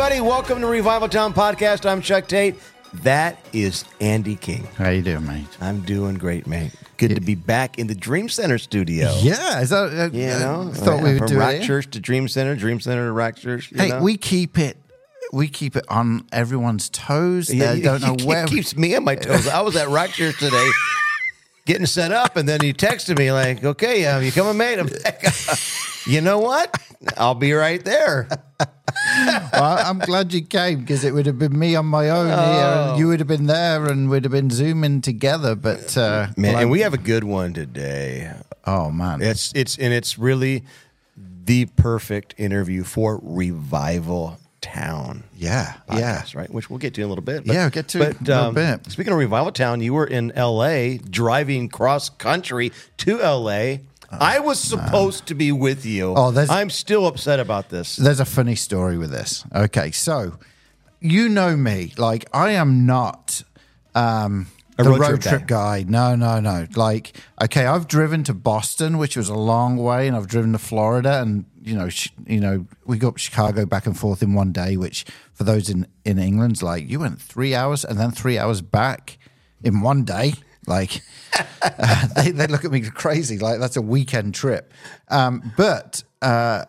everybody. Welcome to Revival Town Podcast. I'm Chuck Tate. That is Andy King. How you doing, mate? I'm doing great, mate. Good to be back in the Dream Center studio. Yeah, is that? Uh, You know, uh, thought we would from do Rock it. Church to Dream Center, Dream Center to Rock Church. you Hey, know? we keep it. We keep it on everyone's toes. Yeah, they you- don't know you- where. It keeps me on my toes. I was at Rock Church today, getting set up, and then he texted me like, "Okay, uh, you coming, mate?" I'm like, "You know what? I'll be right there." well, I'm glad you came because it would have been me on my own here, Oh. and you would have been there, and we'd have been zooming together. But uh, Man, well, and we have a good one today. oh man, It's it's and it's really the perfect interview for Revival Town. yeah, yeah. right? Which we'll get to in a little bit. Yeah, we'll get to it in a little bit. Speaking of Revival Town, you were in L.A. driving cross country to L.A. I was supposed to be with you. Oh, there's- I'm still upset about this. There's a funny story with this. Okay, so you know me, like I am not um, A the road road, trip trip, guy. No, no, no. Like, okay, I've driven to Boston, which was a long way, and I've driven to Florida, and you know, sh- you know, we got up Chicago back and forth in one day. Which for those in in England's like you went three hours and then three hours back in one day. Like uh, they they look at me crazy. Like that's a weekend trip. Um, but uh,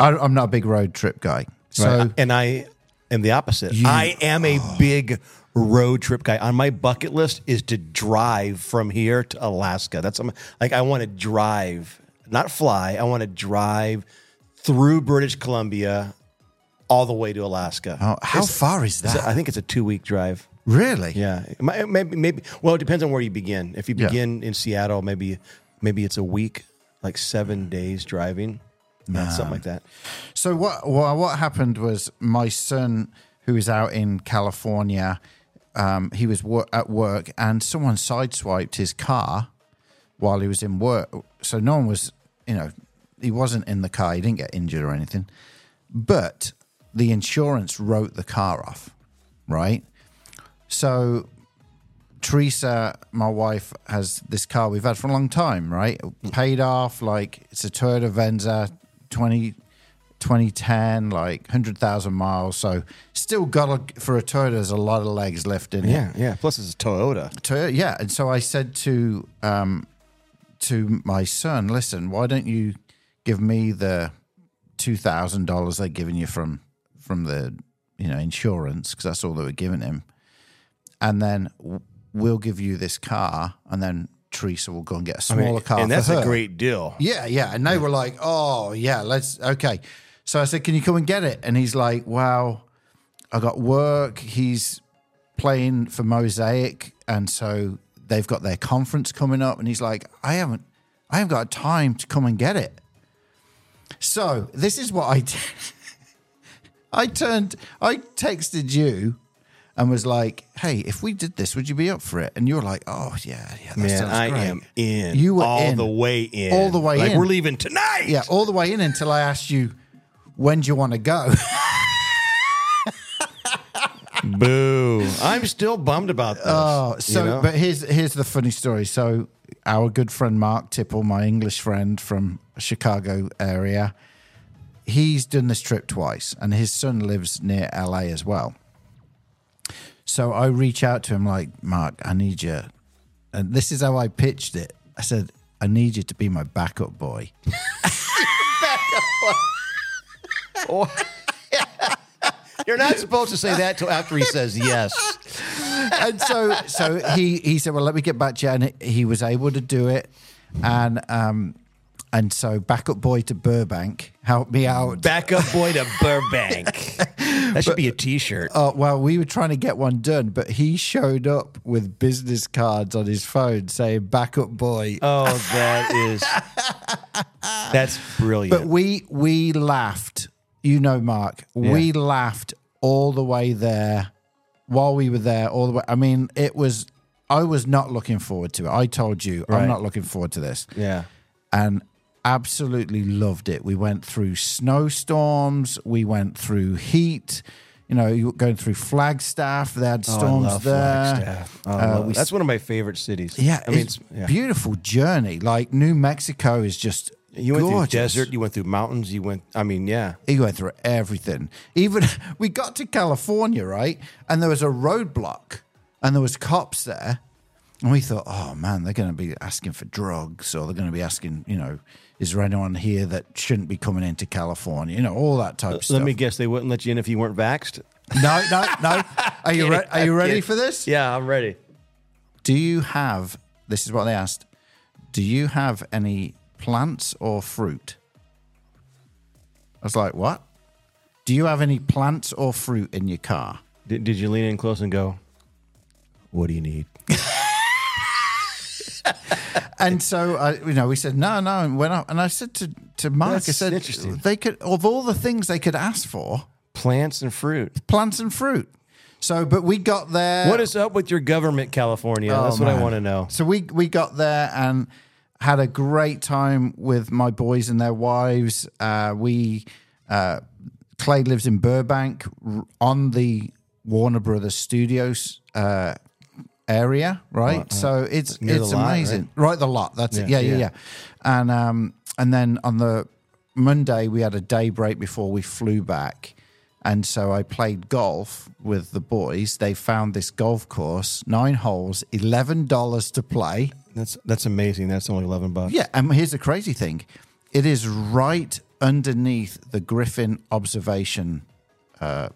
I, I'm not a big road trip guy. So Right. and I am the opposite. I am a big road trip guy. On my bucket list is to drive from here to Alaska. That's like I want to drive, not fly. I want to drive through British Columbia all the way to Alaska. Oh, how It's- far is that? I think it's a two week drive. Really, Yeah, maybe maybe. Well, it depends on where you begin. If you Yeah. begin in Seattle, maybe maybe it's a week, like seven days driving, something like that. So what, what what happened was my son, who was out in California, um, he was wor- at work, and someone sideswiped his car while he was in work. So no one was, you know, he wasn't in the car. He didn't get injured or anything, but the insurance wrote the car off, right? So Teresa, my wife, has this car we've had for a long time, right? Paid off, like it's a Toyota Venza 20, 2010, like 100,000 miles. So still got, a, for a Toyota, there's a lot of legs left in it. Yeah, yeah. Plus, it's a Toyota. Toyota, yeah. And so I said to um, to my son, listen, why don't you give me the two thousand dollars they're giving you from from the you know insurance because that's all they were giving him, and then we'll give you this car, and then Teresa will go and get a I mean, smaller car. and that's her. a great deal. Yeah, yeah. And they were like, oh, yeah, let's, okay. So I said, can you come and get it? And he's like, wow, I got work. He's playing for Mosaic. And so they've got their conference coming up. And he's like, I haven't, I haven't got time to come and get it. So this is what I did. I turned, I texted you and was like, hey, if we did this, would you be up for it? And you were like, oh, yeah, yeah, that Man, sounds I great. am in. You were all in. the way in. All the way like, in. We're leaving tonight. Yeah, all the way in until I asked you, when do you want to go? Boo. I'm still bummed about this. Oh, you so know? but here's here's the funny story. So our good friend Mark Tipple, my English friend from Chicago area, he's done this trip twice, and his son lives near LA as well. So I reach out to him like, Mark, I need you, and this is how I pitched it. I said, I need you to be my backup boy. You're not supposed to say that till after he says yes. and so so he he said, "Well, let me get back to you," and he was able to do it, and um and so backup boy to Burbank helped me out. Backup boy to Burbank. That should be a T-shirt. Oh well, we were trying to get one done, but he showed up with business cards on his phone saying "backup boy." Oh, that is. That's brilliant. But we we laughed. You know, Mark. We laughed all the way there. While we were there, all the way. I mean, it was. I was not looking forward to it. I told you, Right. I'm not looking forward to this. yeah. and absolutely loved it. We went through snowstorms, we went through heat. You know, you were going through Flagstaff. They had Oh, storms love there. Oh, Uh, we that's one of my favorite cities. Yeah, I mean, it's yeah. beautiful journey. Like New Mexico is just You went gorgeous. through desert. You went through mountains. You went. I mean, yeah. He went through everything. Even we got to California, right? And there was a roadblock and there was cops there. And we thought, oh man, they're going to be asking for drugs or they're going to be asking, you know, is there anyone here that shouldn't be coming into California? You know, all that type of stuff. Let me guess. They wouldn't let you in if you weren't vaxxed. no, no, no. Are you, re- are you ready for this? Yeah, I'm ready. Do you have, this is what they asked, do you have any plants or fruit? I was like, what? Do you have any plants or fruit in your car? Did, did you lean in close and go? What do you need? And so, I, you know, we said no, no, and went up. And I said to to Mark, That's I said, interesting. they could of all the things they could ask for, Plants and fruit. plants and fruit. So, but we got there. What is up with your government, California? Oh, That's what I want to know. So we we got there and had a great time with my boys and their wives. Uh, we uh, Clay lives in Burbank on the Warner Brothers Studios uh, area, right? so it's near it's lot, amazing, right? The lot. That's it. Yeah, Yeah, yeah, yeah. yeah. And um, and then on the Monday we had a day break before we flew back. And so I played golf with the boys. They found this golf course, nine holes, eleven dollars to play. That's that's amazing. That's only eleven bucks. Yeah, and here's the crazy thing: it is right underneath the Griffin Observation uh,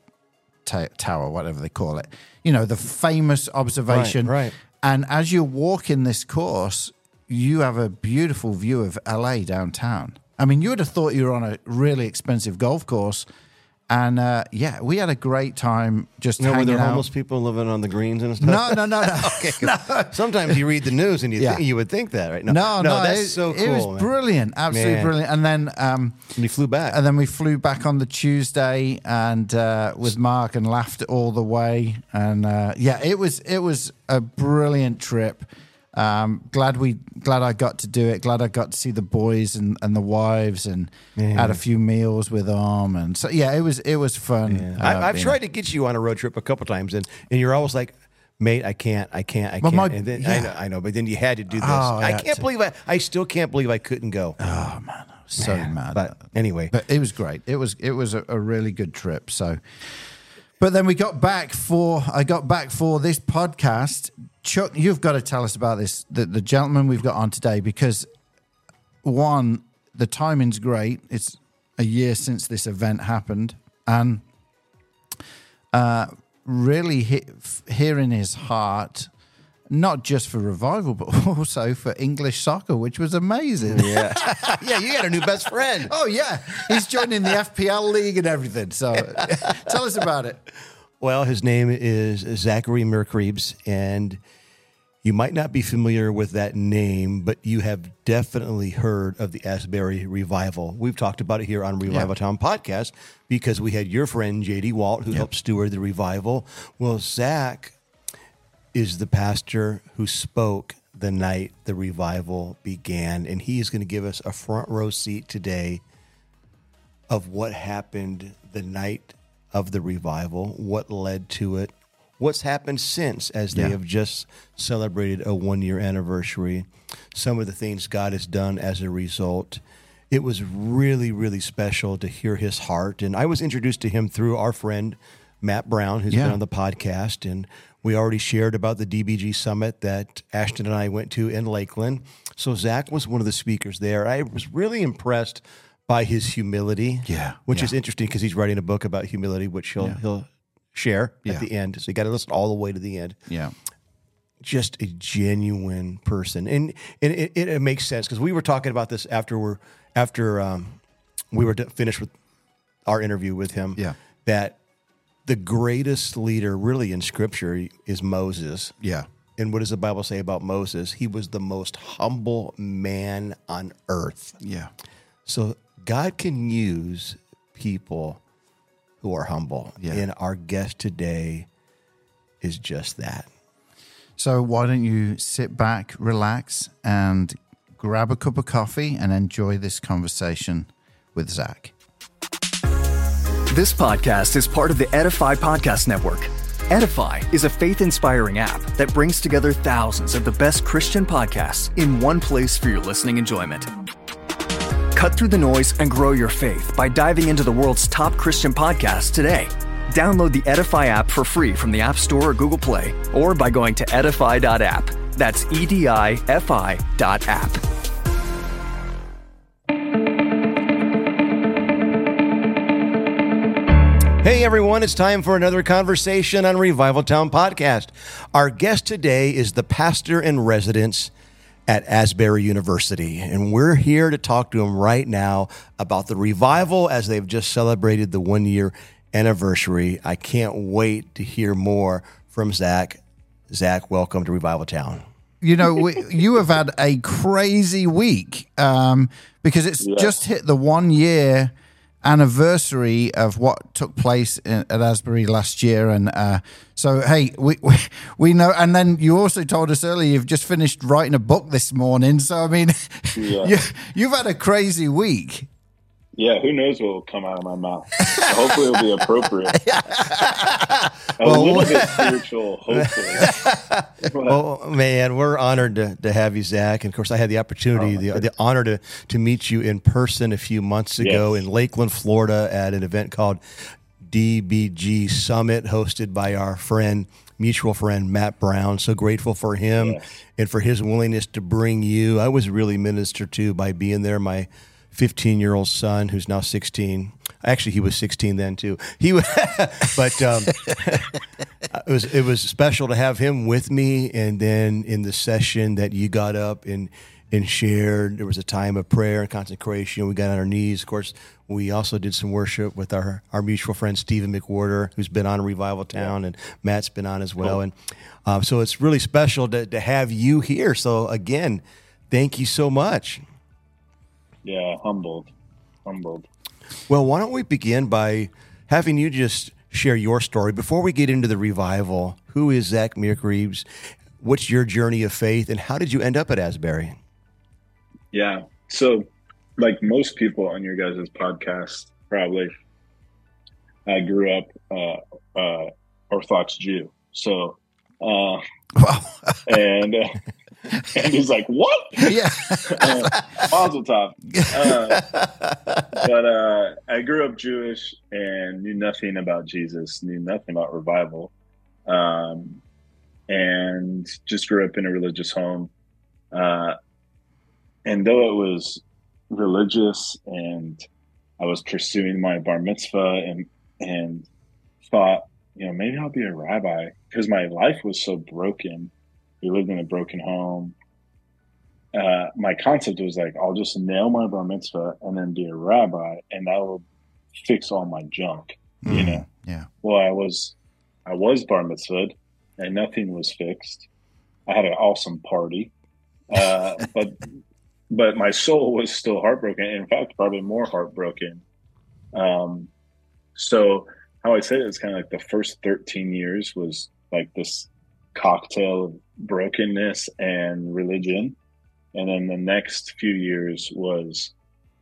ta- Tower, whatever they call it. You know, the famous observation. Right, right. And as you walk in this course, you have a beautiful view of LA downtown. I mean, you would have thought you were on a really expensive golf course. And uh, yeah, we had a great time just You know, were there out. homeless people living on the greens and stuff? No, no, no, no. Okay, 'cause Sometimes you read the news and you Yeah. think, you would think that, right? No, no, that's it, so cool. it was man. brilliant, absolutely Man. brilliant. And then, um, And you flew back. and then we flew back on the Tuesday and uh, with Mark and laughed all the way. And uh, yeah, it was it was a brilliant trip. Um, glad we glad I got to do it. Glad I got to see the boys and, and the wives and had a few meals with them. And so yeah, it was it was fun. Yeah. uh, I, I've tried to get you on a road trip a couple times, and, and you're always like, mate, I can't, I can't, I Well, can't. my- and then, yeah. I, know, I know, but then you had to do this. Oh, I yeah, can't to- believe I, I still can't believe I couldn't go. Oh man, I was so mad. but anyway, But it was great. It was it was a, a really good trip. So, but then we got back for I got back for this podcast. Chuck, you've got to tell us about this. The, the gentleman we've got on today because one, the timing's great. It's a year since this event happened, and uh, really hit, hearing his heart. Not just for revival, but also for English soccer, which was amazing. yeah, yeah, you got a new best friend. Oh yeah, he's joining the FPL league and everything. So tell us about it. Well, his name is Zachary Meerkreebs, and you might not be familiar with that name, but you have definitely heard of the Asbury Revival. We've talked about it here on Revival Town podcast because we had your friend JD Walt who helped steward the revival. Well, Zach is the pastor who spoke the night the revival began, and he is going to give us a front row seat today of what happened the night of the revival, what led to it, what's happened since, as they Yeah. have just celebrated a one year anniversary, some of the things God has done as a result. It was really, really special to hear his heart. And I was introduced to him through our friend, Matt Brown, who's Yeah. been on the podcast. And we already shared about the DBG summit that Ashton and I went to in Lakeland. So Zach was one of the speakers there. I was really impressed by his humility. Yeah, Which yeah. is interesting because he's writing a book about humility, which he'll he'll share Yeah. at the end. So you got to listen all the way to the end. Yeah, Just a genuine person, and and it, it, it makes sense because we were talking about this after we're after um, we were finished with our interview with him. Yeah. that the greatest leader, really in Scripture, is Moses. yeah, And what does the Bible say about Moses? He was the most humble man on earth. yeah. So God can use people who are humble. Yeah. And our guest today is just that. So why don't you sit back, relax, and grab a cup of coffee and enjoy this conversation with Zach. This podcast is part of the Edify Podcast Network. Edify is a faith inspiring app that brings together thousands of the best Christian podcasts in one place for your listening enjoyment. Cut through the noise and grow your faith by diving into the world's top Christian podcasts today. Download the Edify app for free from the App Store or Google Play, or by going to edify.app. That's E D I F I dot app. Hey everyone, it's time for another conversation on Revival Town Podcast. Our guest today is the pastor in residence at Asbury University, and we're here to talk to him right now about the revival as they've just celebrated the one year anniversary. I can't wait to hear more from Zach. Zach, welcome to Revival Town. You know, we, you have had a crazy week um, because it's Yeah. just hit the one year anniversary of what took place in, at Asbury last year, and uh, so hey, we, we we know. And then you also told us earlier you've just finished writing a book this morning. So I mean, Yeah. you, you've had a crazy week. Yeah, who knows what will come out of my mouth? hopefully, it'll be appropriate. a Well, little bit spiritual, hopefully. Oh man, we're honored to, to have you, Zach. And of course, I had the opportunity, oh, the, the honor to to meet you in person a few months ago Yes. in Lakeland, Florida, at an event called DBG Summit, hosted by our friend, mutual friend Matt Brown. So grateful for him Yes. and for his willingness to bring you. I was really ministered to by being there. My 15 year old son, who's now 16. Actually, he was 16 then too. He, but um, it was it was special to have him with me. And then in the session that you got up and and shared, there was a time of prayer and consecration. We got on our knees. Of course, we also did some worship with our our mutual friend Stephen McWhorter, who's been on Revival Town, and Matt's been on as well. And um, so it's really special to to have you here. So again, thank you so much. Yeah, humbled. Humbled. Well, why don't we begin by having you just share your story before we get into the revival? Who is Zach Meerkreebs? What's your journey of faith, and how did you end up at Asbury? Yeah. So, like most people on your guys' podcast, probably, I grew up uh, uh, Orthodox Jew. So, uh, Wow. and uh, and he's like, "What?" yeah. uh, Mazel tov. Uh, but uh, I grew up Jewish and knew nothing about Jesus, knew nothing about revival, um, and just grew up in a religious home. Uh, and though it was religious, and I was pursuing my bar mitzvah, and and thought, you know, maybe I'll be a rabbi because my life was so broken. We lived in a broken home uh, my concept was like, I'll just nail my bar mitzvah and then be a rabbi, and that will fix all my junk. You know. Yeah. Well, I was, I was bar mitzvahed, and nothing was fixed. I had an awesome party, uh, but but my soul was still heartbroken. In fact, probably more heartbroken. Um, so how I say it is kind of like the first thirteen years was like this cocktail of brokenness and religion and then the next few years was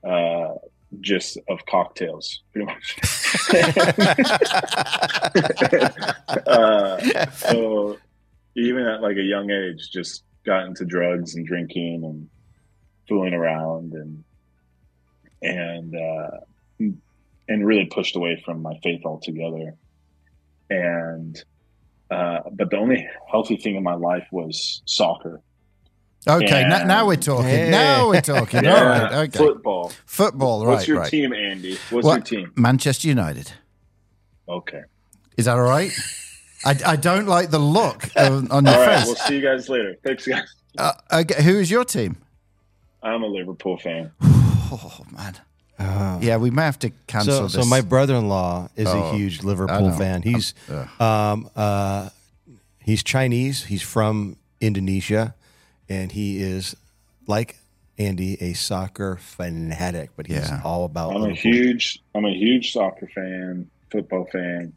uh, just of cocktails, pretty much. uh, so even at like a young age, just got into drugs and drinking and fooling around and and uh, and really pushed away from my faith altogether. And uh, but the only healthy thing in my life was soccer. Okay. Yeah. Now, now we're talking. Hey. Now we're talking. Yeah, All right. Okay. football. Football. What's right. What's your right. team, Andy? What's What- your team? Manchester United. Okay. Is that all right? I, I don't like the look of, on your All right. face. We'll see you guys later. Thanks, guys. Uh, okay, who is your team? I'm a Liverpool fan. Oh man. Yeah, we may have to cancel So, this. so my brother-in-law is Oh, a huge Liverpool fan. He's um, uh, he's Chinese. He's from Indonesia, and he is like Andy, a soccer fanatic. But he's Yeah. all about. I'm a huge I'm a huge soccer fan, football fan.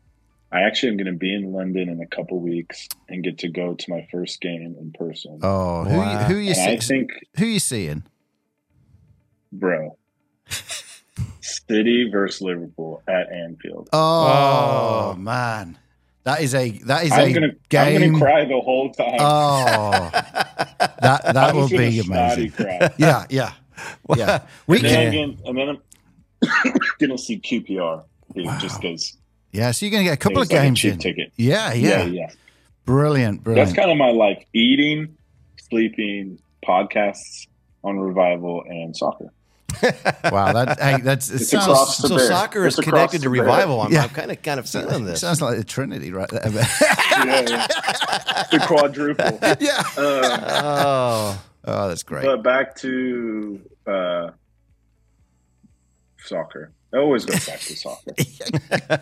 I actually am going to be in London in a couple weeks and get to go to my first game in person. oh, who Wow. you, who you and I think, who you seeing? bro, City versus Liverpool at Anfield. Oh, Oh. man, that is a that is I'm a gonna game. I'm gonna cry the whole time. Oh, that that will be snotty amazing. Cry. Yeah, yeah. Yeah, we and then, can. again, and then I'm gonna see QPR Wow. just because Yeah, so you're going to get a couple of it's like a games cheap in. ticket. Yeah, yeah, Yeah, yeah. Brilliant, brilliant. That's kind of my life: eating, sleeping, podcasts on revival, and soccer. wow, that hey, that's it sounds, across So bear. soccer is It's across connected to revival. I'm, Yeah. I'm kind of kind of feeling this. sounds like the Trinity right there. Yeah, yeah. the quadruple. yeah. Uh, Oh, Oh, that's great. but back to uh, soccer. I always go back to soccer.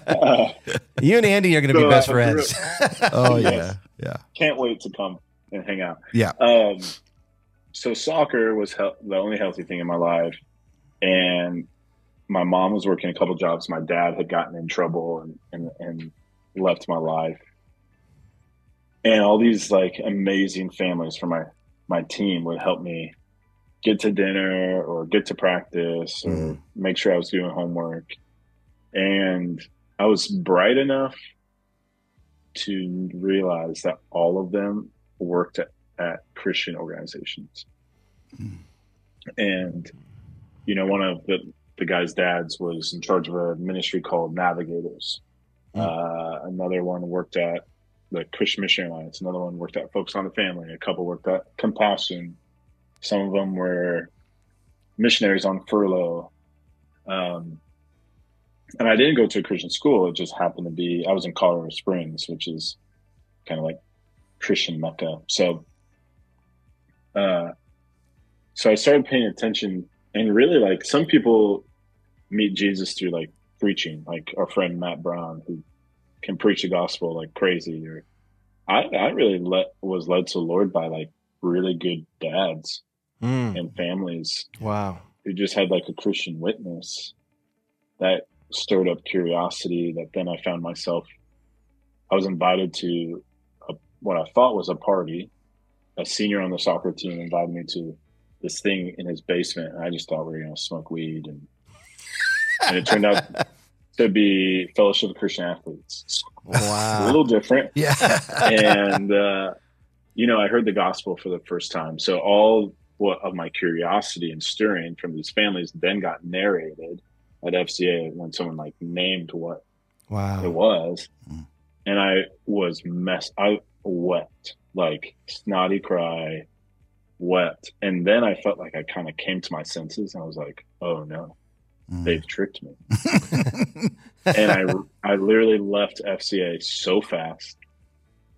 Uh, you and Andy are going to be best friends. Oh yeah, Yes. yeah, can't wait to come and hang out. yeah. Um, so soccer was hel- the only healthy thing in my life, and my mom was working a couple jobs. My dad had gotten in trouble and and, and left my life, and all these like amazing families from my my team would help me get to dinner or get to practice or Mhm. make sure I was doing homework, and I was bright enough to realize that all of them worked at, at Christian organizations. And, you know, one of the, the guy's dads was in charge of a ministry called Navigators. Uh, another one worked at the Christian Mission Alliance. Another one worked at Focus on the Family. A couple worked at Compassion. Some of them were missionaries on furlough. Um, and I didn't go to a Christian school. It just happened to be, I was in Colorado Springs, which is kind of like Christian Mecca. So, uh, so I started paying attention and really like some people meet Jesus through like preaching, like our friend Matt Brown, who can preach the gospel like crazy. Or I, I really let, was led to the Lord by like really good dads Mm, and families wow. who just had like a Christian witness that stirred up curiosity. That then I found myself, I was invited to a, what I thought was a party. A senior on the soccer team invited me to this thing in his basement, and I just thought we were going to smoke weed, and and it turned out to be Fellowship of Christian Athletes. Wow. a little different, Yeah. and uh, you know, I heard the gospel for the first time. So all what of my curiosity and stirring from these families then got narrated at FCA when someone like named what wow. it was, Mm. and I was mess. I wept like snotty cry, wept, and then I felt like I kind of came to my senses, and I was like, "Oh no, Mm. they've tricked me." and I I literally left FCA so fast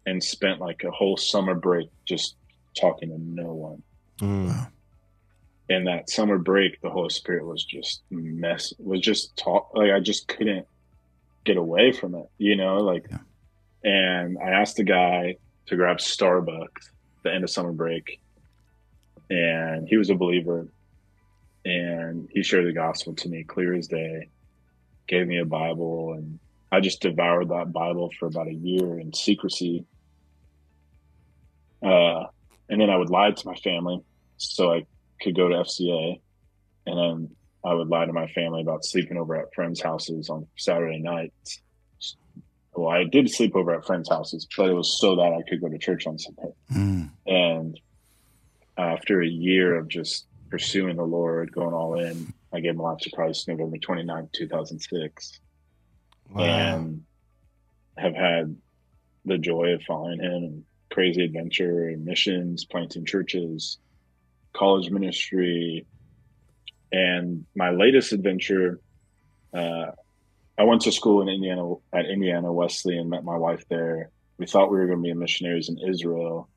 and spent like a whole summer break just talking to no one. Mm. And that summer break, the Holy Spirit was just mess was just talk like I just couldn't get away from it, you know, like Yeah. and I asked the guy to grab Starbucks at the end of summer break and he was a believer. And he shared the gospel to me clear as day gave me a bible and i just devoured that bible for about a year in secrecy. Uh, and then i would lie to my family so i could go to fca and then i would lie to my family about sleeping over at friends houses on saturday nights. Well i did sleep over at friends houses but it was so that i could go to church on sunday. Mm. and after a year of just pursuing the Lord, going all in, I gave my life to Christ November 29, 2006, Wow. and have had the joy of following him and crazy adventure and missions, planting churches, college ministry. And my latest adventure, uh, I went to school in Indiana at Indiana Wesley and met my wife there. We thought we were going to be missionaries in Israel.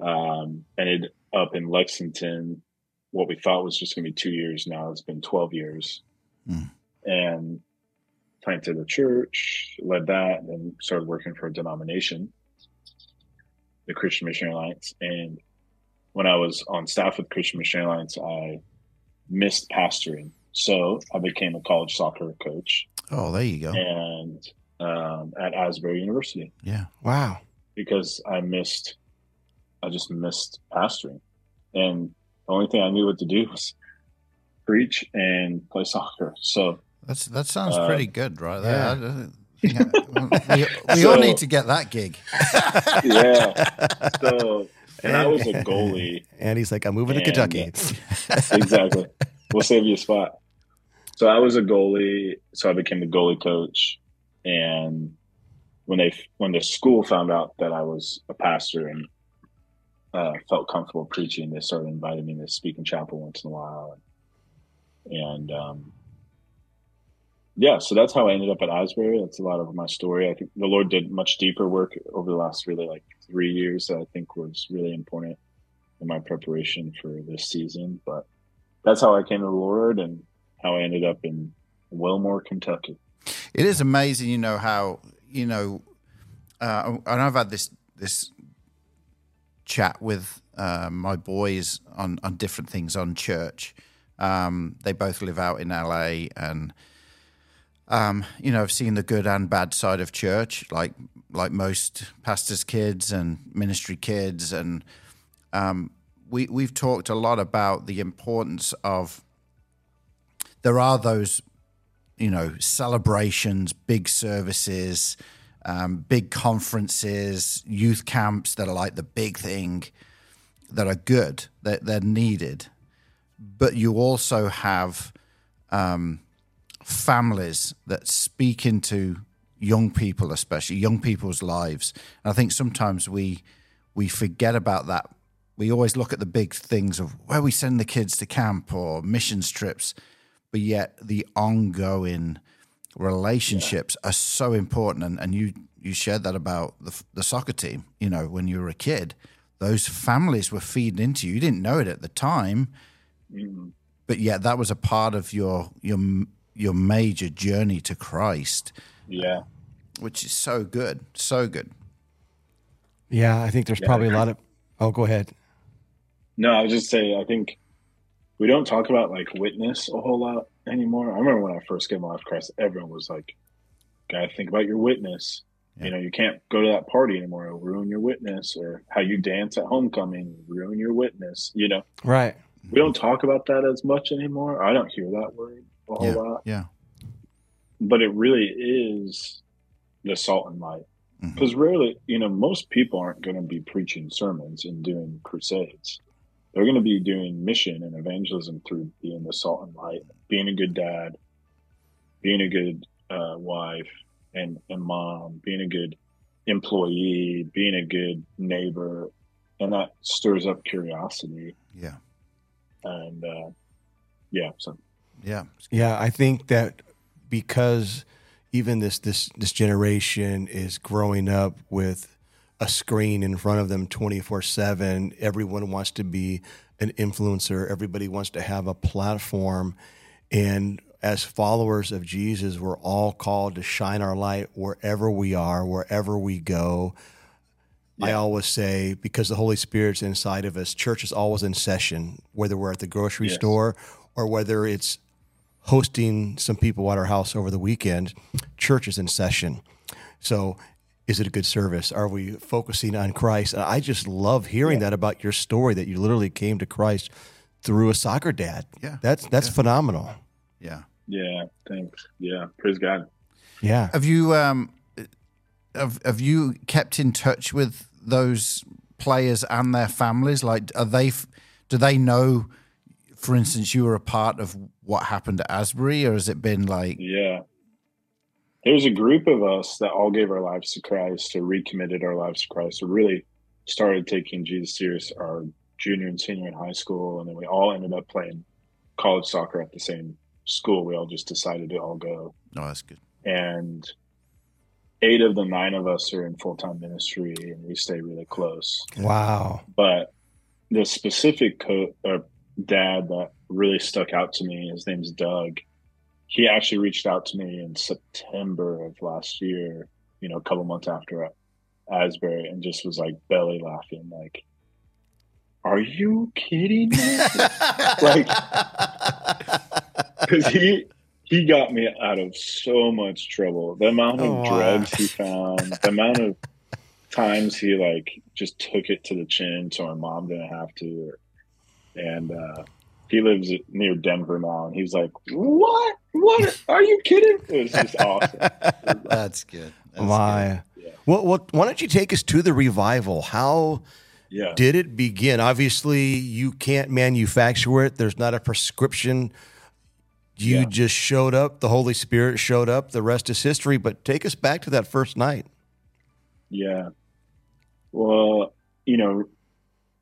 Um, ended up in Lexington. What we thought was just going to be two years. Now it's been 12 years. Mm. And planted a church, led that, and started working for a denomination, the Christian Missionary Alliance. And when I was on staff with Christian Missionary Alliance, I missed pastoring. So I became a college soccer coach Oh, there you go. and um, at Asbury University Yeah. wow. because I missed, I just missed pastoring. And the only thing I knew what to do was preach and play soccer. So That's that sounds Uh, pretty good, right there. yeah. I don't we we all need to get that gig. yeah. so and I was a goalie. And he's like, I'm moving to Kentucky. exactly. We'll save you a spot. So I was a goalie. So I became the goalie coach. And when they when the school found out that I was a pastor and uh, felt comfortable preaching, they started inviting me to speak in chapel once in a while. And, um, yeah, so that's how I ended up at Asbury. That's a lot of my story. I think the Lord did much deeper work over the last really like three years that I think was really important in my preparation for this season. But that's how I came to the Lord and how I ended up in Wilmore, Kentucky. It is amazing, you know how you know, uh, and I've had this this chat with uh, my boys on on different things on church. Um, they both live out in LA, and um, you know, I've seen the good and bad side of church, like like most pastors' kids and ministry kids, and um, we we've talked a lot about the importance of. There are those, you know, celebrations, big services, um, big conferences, youth camps that are like the big thing, that are good, that they're needed, but you also have. Um, families that speak into young people, especially young people's lives. And I think sometimes we we forget about that. We always look at the big things of where we send the kids to camp or missions trips, but yet the ongoing relationships yeah. are so important. And, and you you shared that about the, the soccer team. You know, when you were a kid, those families were feeding into you. You didn't know it at the time, mm-hmm. but yet that was a part of your your your major journey to Christ. Yeah. Which is so good. So good. Yeah, I think there's yeah, probably a lot of Oh, go ahead. No, I was just saying I think we don't talk about like witness a whole lot anymore. I remember when I first came off Christ, everyone was like, Gotta think about your witness. Yeah. You know, you can't go to that party anymore, it'll ruin your witness, or how you dance at homecoming, ruin your witness, you know. Right. We don't talk about that as much anymore. I don't hear that word a whole yeah, lot. Yeah. But it really is the salt and light. Because mm-hmm. rarely, you know, most people aren't going to be preaching sermons and doing crusades. They're going to be doing mission and evangelism through being the salt and light, being a good dad, being a good uh, wife and, and mom, being a good employee, being a good neighbor. And that stirs up curiosity. Yeah. And uh, yeah, so yeah. Yeah, I think that because even this this this generation is growing up with a screen in front of them 24/7, everyone wants to be an influencer, everybody wants to have a platform and as followers of Jesus, we're all called to shine our light wherever we are, wherever we go. Yeah. I always say because the Holy Spirit's inside of us, church is always in session, whether we're at the grocery yes. store or whether it's hosting some people at our house over the weekend. Church is in session. So, is it a good service? Are we focusing on Christ? I just love hearing yeah. that about your story that you literally came to Christ through a soccer dad. Yeah. That's that's yeah. phenomenal. Yeah. Yeah, thanks. Yeah, praise God. Yeah. Have you um have have you kept in touch with those players and their families? Like are they do they know for instance, you were a part of what happened at Asbury, or has it been like? Yeah, there's a group of us that all gave our lives to Christ, or recommitted our lives to Christ, or really started taking Jesus serious our junior and senior in high school, and then we all ended up playing college soccer at the same school. We all just decided to all go. Oh, that's good. And eight of the nine of us are in full time ministry, and we stay really close. Wow! But the specific co- or dad that really stuck out to me. His name's Doug. He actually reached out to me in September of last year, you know, a couple months after Asbury, and just was like belly laughing, like, "Are you kidding me?" like, because he he got me out of so much trouble. The amount of oh, drugs wow. he found, the amount of times he like just took it to the chin so my mom didn't have to, and uh, he lives near Denver now. And he's like, "What? What? Are you kidding?" It was just awesome. That's good. That's why? Good. Yeah. Well, well, why don't you take us to the revival? How yeah. did it begin? Obviously, you can't manufacture it. There's not a prescription. You Yeah. just showed up. The Holy Spirit showed up. The rest is history. But take us back to that first night. Yeah. Well, you know,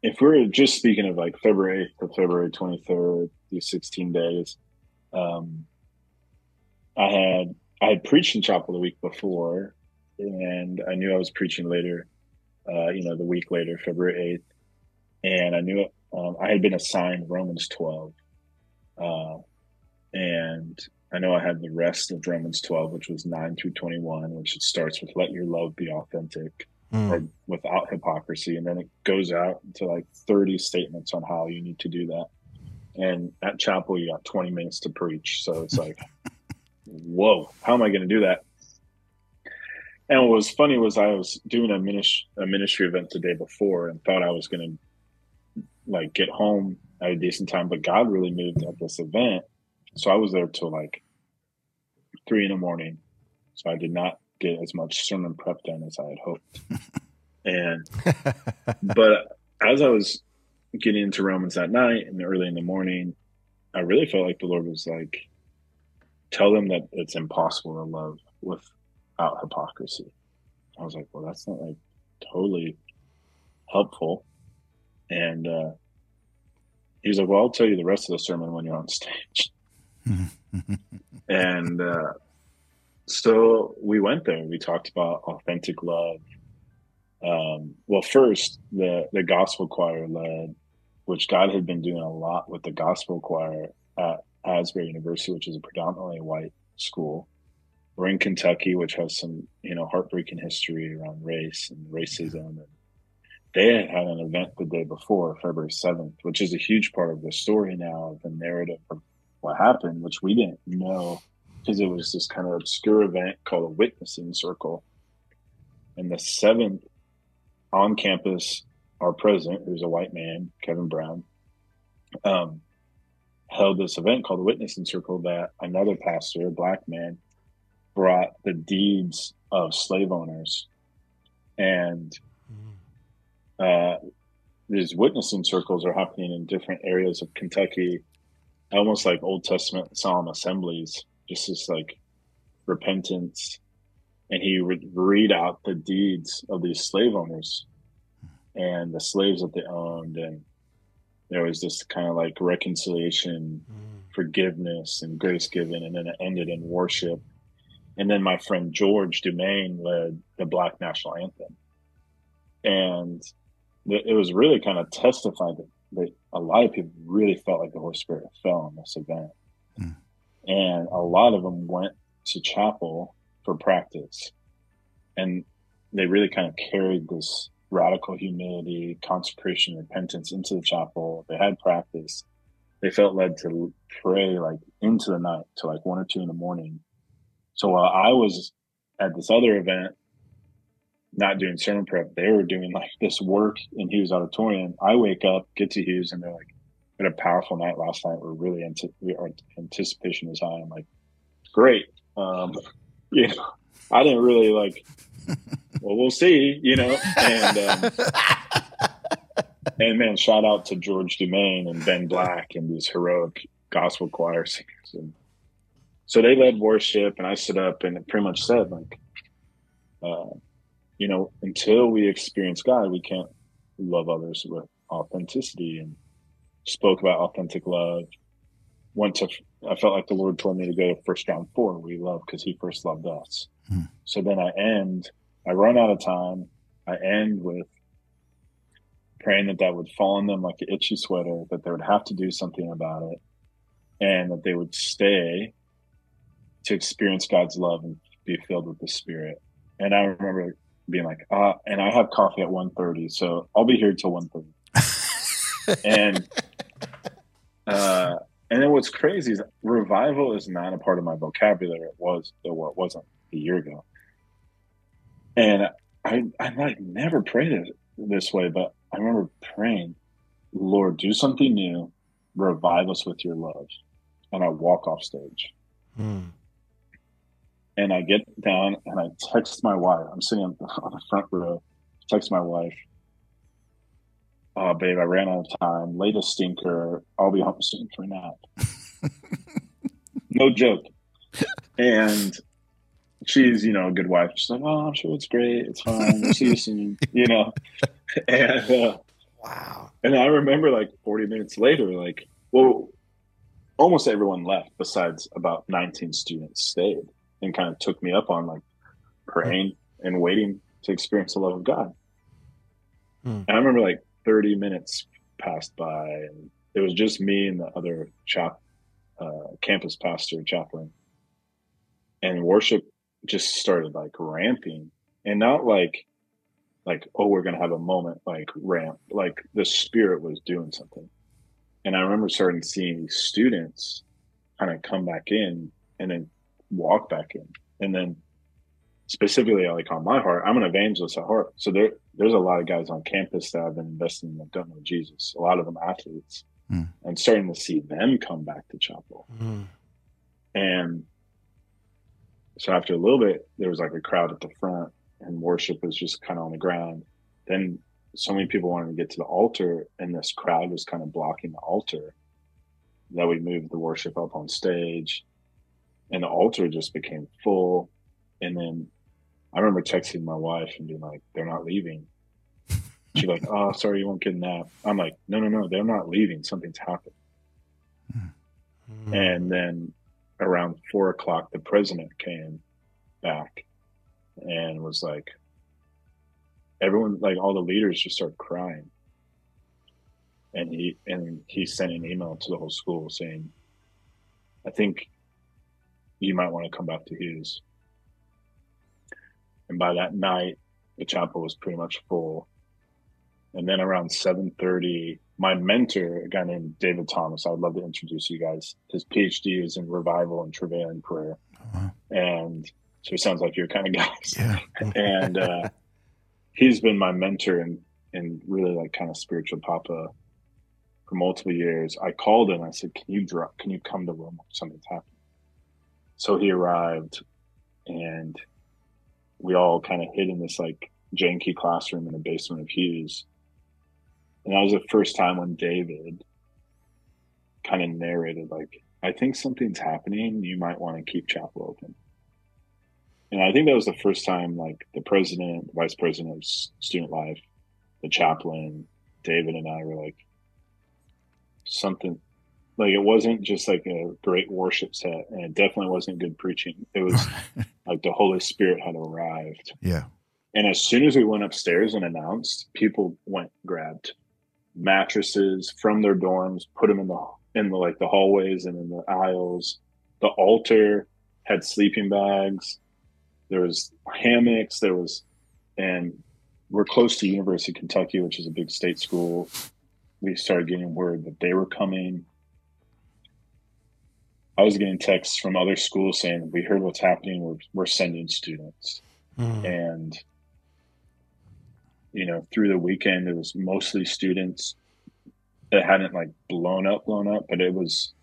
if we're just speaking of like February 8th to February 23rd, these 16 days, um, I had I had preached in chapel the week before, and I knew I was preaching later, uh, you know, the week later, February 8th, and I knew um, I had been assigned Romans 12, uh, and I know I had the rest of Romans 12, which was 9 through 21, which it starts with "Let your love be authentic." Mm. or without hypocrisy. And then it goes out to like 30 statements on how you need to do that. And at chapel, you got 20 minutes to preach. So it's like, whoa, how am I going to do that? And what was funny was I was doing a ministry, a ministry event the day before and thought I was going to like get home at a decent time, but God really moved at this event. So I was there till like three in the morning. So I did not get as much sermon prep done as I had hoped. and but as I was getting into Romans that night and early in the morning, I really felt like the Lord was like, tell them that it's impossible to love without hypocrisy. I was like, well, that's not like totally helpful. And uh, he was like, well, I'll tell you the rest of the sermon when you're on stage. and uh, so we went there. and We talked about authentic love. Um, well, first the the gospel choir led, which God had been doing a lot with the gospel choir at Asbury University, which is a predominantly white school. We're in Kentucky, which has some you know heartbreaking history around race and racism. And they had had an event the day before, February seventh, which is a huge part of the story now of the narrative of what happened, which we didn't know because it was this kind of obscure event called a witnessing circle. And the seventh on campus, our president, who's a white man, Kevin Brown, um, held this event called the witnessing circle that another pastor, a black man, brought the deeds of slave owners. And uh, these witnessing circles are happening in different areas of Kentucky, almost like Old Testament solemn assemblies just this like repentance. And he would read out the deeds of these slave owners and the slaves that they owned. And there was this kind of like reconciliation mm. forgiveness and grace given. And then it ended in worship. And then my friend george dumaine led the black national anthem. And it was really kind of testified that, that a lot of people really felt like the holy spirit fell on this event and a lot of them went to chapel for practice. And they really kind of carried this radical humility consecration repentance into the chapel. They had practice. They felt led to pray like into the night to like one or two in the morning. So while i was at this other event not doing sermon prep they were doing like this work in hughes auditorium. I wake up get to hughes and they're like had a powerful night last night. We're really into we, our anticipation is high. I'm like, great. Um, you know, I didn't really like. Well, we'll see. You know, and um, and man, shout out to George Dumaine and Ben Black and these heroic gospel choir singers. And so they led worship, and I stood up and pretty much said like, uh, you know, until we experience God, we can't love others with authenticity and spoke about authentic love. Went to, I felt like the Lord told me to go to First John four. We love because He first loved us. Hmm. So then I end. I run out of time. I end with praying that that would fall on them like an itchy sweater. That they would have to do something about it, and that they would stay to experience God's love and be filled with the Spirit. And I remember being like, uh, and I have coffee at 1.30, so I'll be here till 1.30. and uh, and then what's crazy is revival is not a part of my vocabulary. It was, it wasn't a year ago. And I, I like never prayed it this way, but I remember praying, Lord, do something new, revive us with your love. And I walk off stage. Mm. And I get down and I text my wife. I'm sitting on the front row, text my wife. Oh, babe, I ran out of time. Late a stinker. I'll be home soon for a nap. no joke. And she's, you know, a good wife. She's like, oh, I'm sure it's great. It's fine. We'll see you soon, you know? And, uh, Wow. and I remember like 40 minutes later, like, well, almost everyone left besides about 19 students stayed and kind of took me up on like praying and waiting to experience the love of God. Hmm. And I remember like 30 minutes passed by and it was just me and the other chap, uh, campus pastor chaplain. And worship just started like ramping and not like like oh we're gonna have a moment like ramp like the spirit was doing something. And i remember starting seeing students kind of come back in and then walk back in. And then specifically I like on my heart i'm an evangelist at heart so there there's a lot of guys on campus that I've been investing in that don't know jesus a lot of them athletes Hmm. and starting to see them come back to chapel Mm. and so after a little bit, there was like a crowd at the front and worship was just kind of on the ground. Then so many people wanted to get to the altar and this crowd was kind of blocking the altar that we moved the worship up on stage and the altar just became full. And then I remember texting my wife and being like, they're not leaving. She's like, oh, sorry, you won't get a nap. I'm like, no, no, no, they're not leaving. Something's happened. Mm. And then around four o'clock, the president came back and was like, everyone, like all the leaders just started crying. And he, and he sent an email to the whole school saying, I think you might want to come back to Hughes. And by that night, the chapel was pretty much full. And then around 7:30, my mentor, a guy named David Thomas, I would love to introduce you guys. His PhD is in revival and travailing prayer. wow. And so it sounds like your kind of guys. Yeah. And uh, he's been my mentor and and really like kind of spiritual papa for multiple years. I called him. I said, "Can you drop? Can you come to Rome? Something's happened." So he arrived, and we all kind of hid in this like janky classroom in the basement of Hughes. And that was the first time when David kind of narrated, like, I think something's happening. You might want to keep chapel open. And I think that was the first time, like, the president, the vice president of student life, the chaplain, David, and I were like, something like it wasn't just like a great worship set, and it definitely wasn't good preaching. It was like the Holy Spirit had arrived. Yeah. And as soon as we went upstairs and announced, people went grabbed mattresses from their dorms, put them in the in the like the hallways and in the aisles. The altar had sleeping bags. There was hammocks. There was, and we're close to University of Kentucky, which is a big state school. We started getting word that they were coming. I was getting texts from other schools saying, "We heard what's happening. We're we're sending students." Mm. and you know through the weekend it was mostly students that hadn't like blown up blown up but it was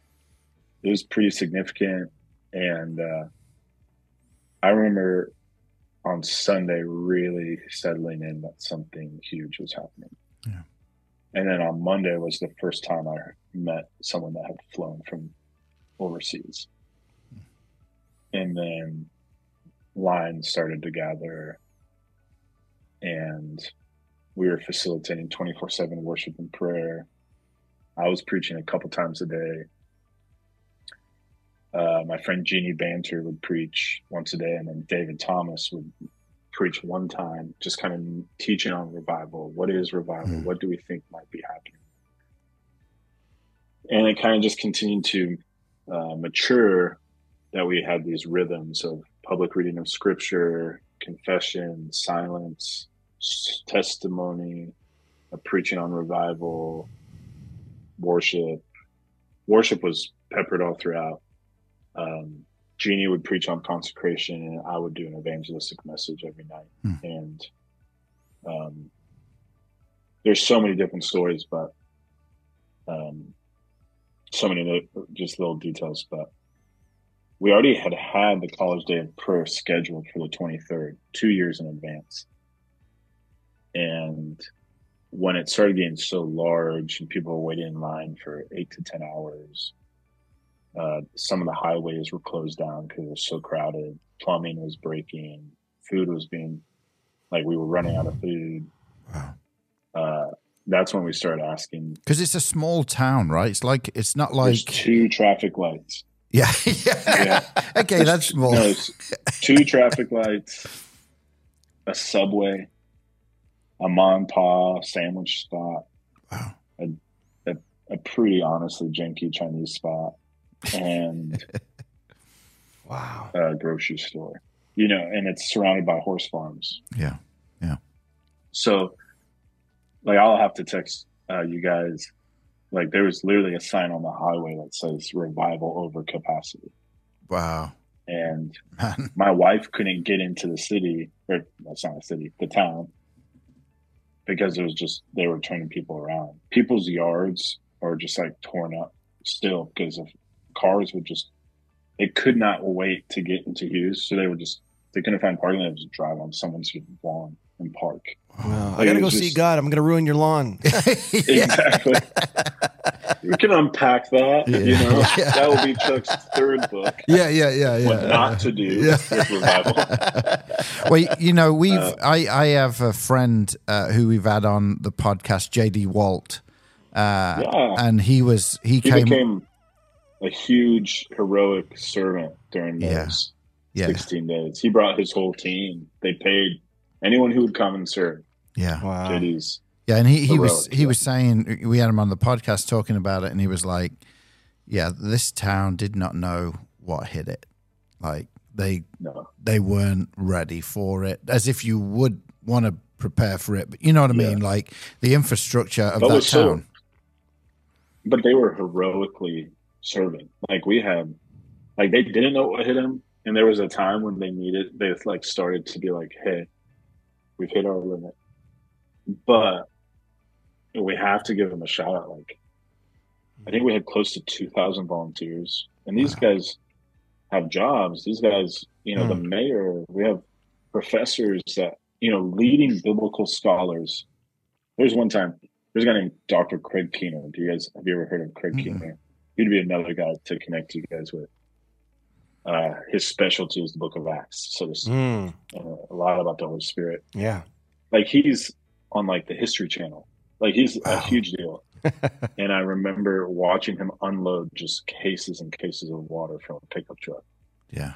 it was pretty significant and uh i remember on sunday really settling in that something huge was happening Yeah. and then on monday was the first time i met someone that had flown from overseas. And then lines started to gather and we were facilitating 24-7 worship and prayer. I was preaching a couple times a day. Uh, my friend jeannie banter would preach once a day and then david thomas would preach one time just kind of teaching on revival. What is revival? Mm. what do we think might be happening? And it kind of just continued to uh, mature that we had these rhythms of public reading of scripture, confession, silence, testimony, a preaching on revival, worship. Worship was peppered all throughout. Um, Jeannie would preach on consecration, and I would do an evangelistic message every night. Hmm. And um, there's so many different stories, but um, so many just little details. But we already had had the college day of prayer scheduled for the 23rd, two years in advance. And when it started getting so large and people were waiting in line for eight to 10 hours, uh, some of the highways were closed down because it was so crowded. Plumbing was breaking. Food was being like we were running out of food. Wow. Uh, that's when we start asking. Because it's a small town, right? It's like it's not There's like two traffic lights. yeah, yeah. okay, that's small. No, two traffic lights, a subway, a mom pa sandwich spot, Wow. a, a, a pretty honestly janky Chinese spot, and Wow. a grocery store. You know, and it's surrounded by horse farms. Yeah, yeah, So, like, I'll have to text uh, you guys. Like, there was literally a sign on the highway that says "revival over capacity," wow, and man. my wife couldn't get into the city, or that's not a city, the town, because it was just they were turning people around. People's yards are just like torn up still because of cars would just they could not wait to get into Hughes, so they were just they couldn't find parking. They would just drive on someone's lawn and park. Wow. I gotta go was see God. I'm gonna ruin your lawn. Exactly. we can unpack that. You know, Yeah. that will be Chuck's third book. Yeah, yeah, yeah, yeah. What not to do Yeah. with revival. well, you know, we've Uh, I I have a friend uh, who we've had on the podcast, JD Walt, uh, Yeah. and he was he, He came. became a huge heroic servant during Yeah. those yeah, 16 days. He brought his whole team. They paid anyone who would come and serve. yeah, Wow. JD's. yeah, and he, he was Heroic, he was saying we had him on the podcast talking about it, and he was like, "Yeah, this town did not know what hit it. Like they No. they weren't ready for it, as if you would want to prepare for it. But you know what I Yeah. mean? Like the infrastructure of But that was so- town. But they were heroically serving. Like we had, like they didn't know what hit them. And there was a time when they needed, they like started to be like, hey, we've hit our limit. But we have to give them a shout out. Like, I think we had close to 2,000 volunteers. And these guys have jobs. These guys, you know, the mayor, we have professors that, you know, leading biblical scholars. There's one time, there's a guy named Dr. Craig Keener. Do you guys, have you ever heard of Craig Mhm. Keener? He'd be another guy to connect you guys with. Uh, his specialty is the book of Acts. So there's Mm, a lot about the Holy Spirit. yeah. Like he's on like the History Channel. Like he's Wow. a huge deal. and I remember watching him unload just cases and cases of water from a pickup truck. Yeah,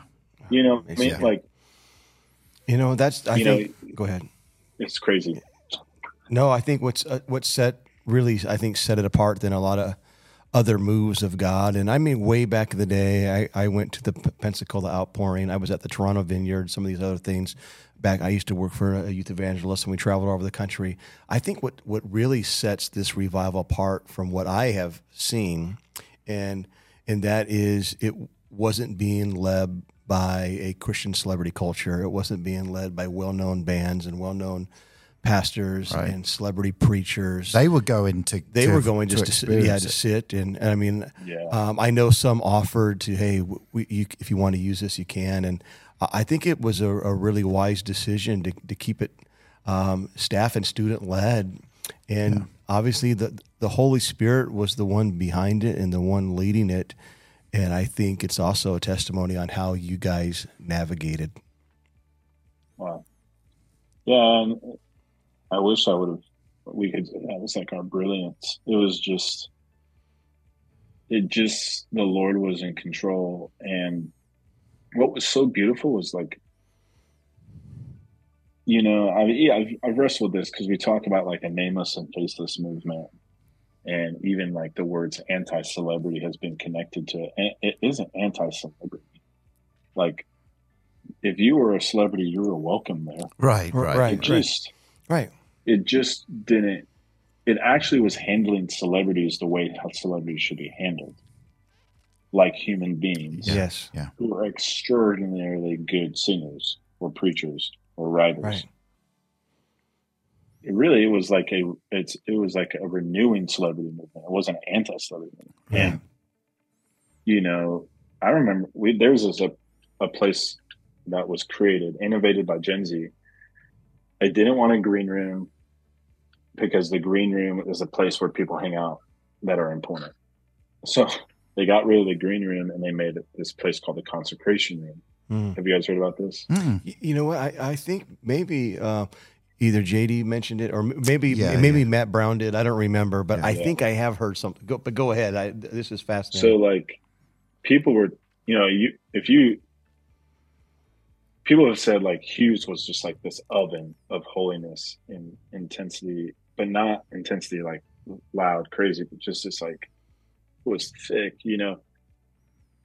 You know, I mean, Yeah. like You know, that's. I You know- think. go ahead. it's crazy. No, I think what's uh, what set really I think set it apart than a lot of other moves of God. And I mean, way back in the day, I, I went to the Pensacola Outpouring. I was at the Toronto Vineyard. Some of these other things. Back, I used to work for a youth evangelist, and we traveled all over the country. I think what what really sets this revival apart from what I have seen, and and that is it wasn't being led by a Christian celebrity culture. It wasn't being led by well known bands and well known pastors Right. and celebrity preachers. they were going to. They to- were going just to, sit, yeah experience to sit and, and I mean Yeah. um, I know some offered to hey we, you, if you want to use this you can and I I think it was a, a really wise decision to, to keep it um, staff and student led and obviously the the Holy Spirit was the one behind it and the one leading it and I think it's also a testimony on how you guys navigated. Wow. Yeah, and I wish I would have. We could. That was like our brilliance. It was just. It just the Lord was in control, and what was so beautiful was like. You know, I yeah, I've, I've wrestled with this because we talk about like a nameless and faceless movement, and even like the words anti-celebrity has been connected to it. And it isn't anti-celebrity. Like, if you were a celebrity, you were welcome there Right, right, Right. it just Right. it just didn't it actually was handling celebrities the way how celebrities should be handled like human beings Yes. who are extraordinarily good singers or preachers or writers Right. it really it was like a it's it was like a renewing celebrity movement it wasn't an anti-celebrity movement Yeah. and you know i remember we there was this, a, a place that was created innovated by gen z they didn't want a green room because the green room is a place where people hang out that are important. So they got rid of the green room and they made this place called the consecration room. Mm. Have you guys heard about this? Mm. You know what? I, I think maybe uh, either JD mentioned it or maybe yeah, maybe yeah. Matt Brown did. I don't remember, but yeah, I think I have heard something. Go, but go ahead. I, this is fascinating. So like people were, you know, you if you people have said like Hughes was just like this oven of holiness and intensity, but not intensity like loud, crazy, but just this like it was thick, you know.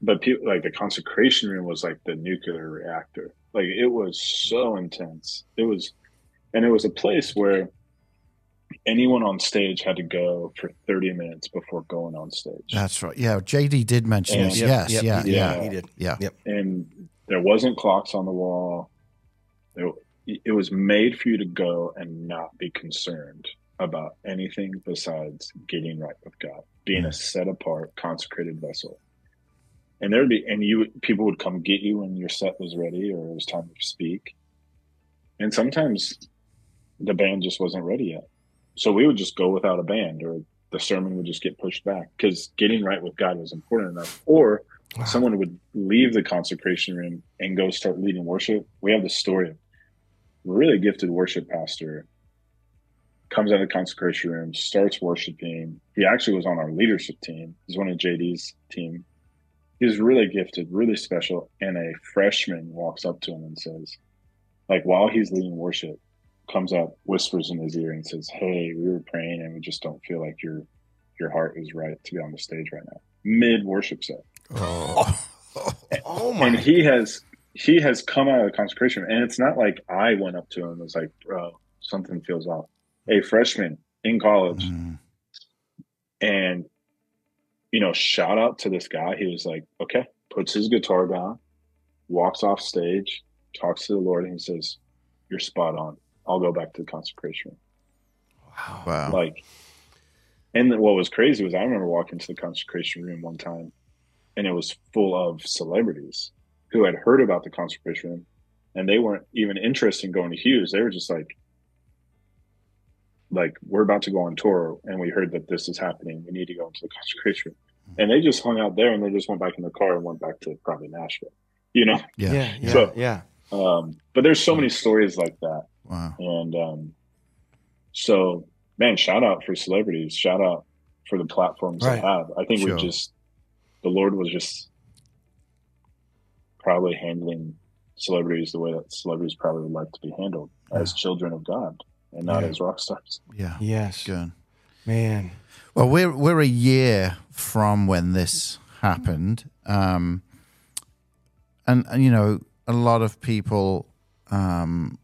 But people like the consecration room was like the nuclear reactor. Like it was so intense. It was, and it was a place where anyone on stage had to go for 30 minutes before going on stage. That's right. Yeah. JD did mention and, this. Yep, yes. Yep, yeah, yeah. Yeah. He did. Yeah. Yep. And there wasn't clocks on the wall. There, it was made for you to go and not be concerned about anything besides getting right with God, being a set apart, consecrated vessel. And there'd be, and you, people would come get you when your set was ready or it was time to speak. And sometimes the band just wasn't ready yet. So we would just go without a band or the sermon would just get pushed back because getting right with God was important enough. Or wow. someone would leave the consecration room and go start leading worship. We have the story of a really gifted worship pastor comes out of the consecration room, starts worshiping. He actually was on our leadership team. He's one of JD's team. He's really gifted, really special. And a freshman walks up to him and says, like while he's leading worship, comes up, whispers in his ear and says, Hey, we were praying and we just don't feel like your your heart is right to be on the stage right now. Mid worship set. Oh. oh my and he has he has come out of the consecration and it's not like I went up to him and was like, bro, something feels off. A freshman in college. Mm. And you know, shout out to this guy. He was like, okay, puts his guitar down, walks off stage, talks to the Lord, and he says, You're spot on. I'll go back to the consecration. Wow. wow. Like, and what was crazy was I remember walking to the consecration room one time and it was full of celebrities who had heard about the consecration room and they weren't even interested in going to Hughes. They were just like, like, we're about to go on tour and we heard that this is happening. We need to go into the consecration room. And they just hung out there and they just went back in the car and went back to probably Nashville, you know? Yeah. Yeah. yeah so, yeah. Um, but there's so many stories like that. Wow. And um, so, man, shout out for celebrities. Shout out for the platforms right. they have. I think sure. we just, the Lord was just probably handling celebrities the way that celebrities probably would like to be handled yeah. as children of God and not yeah. as rock stars. Yeah. Yes. Good. Man. Well, we're we're a year from when this happened, um, and, and you know a lot of people um,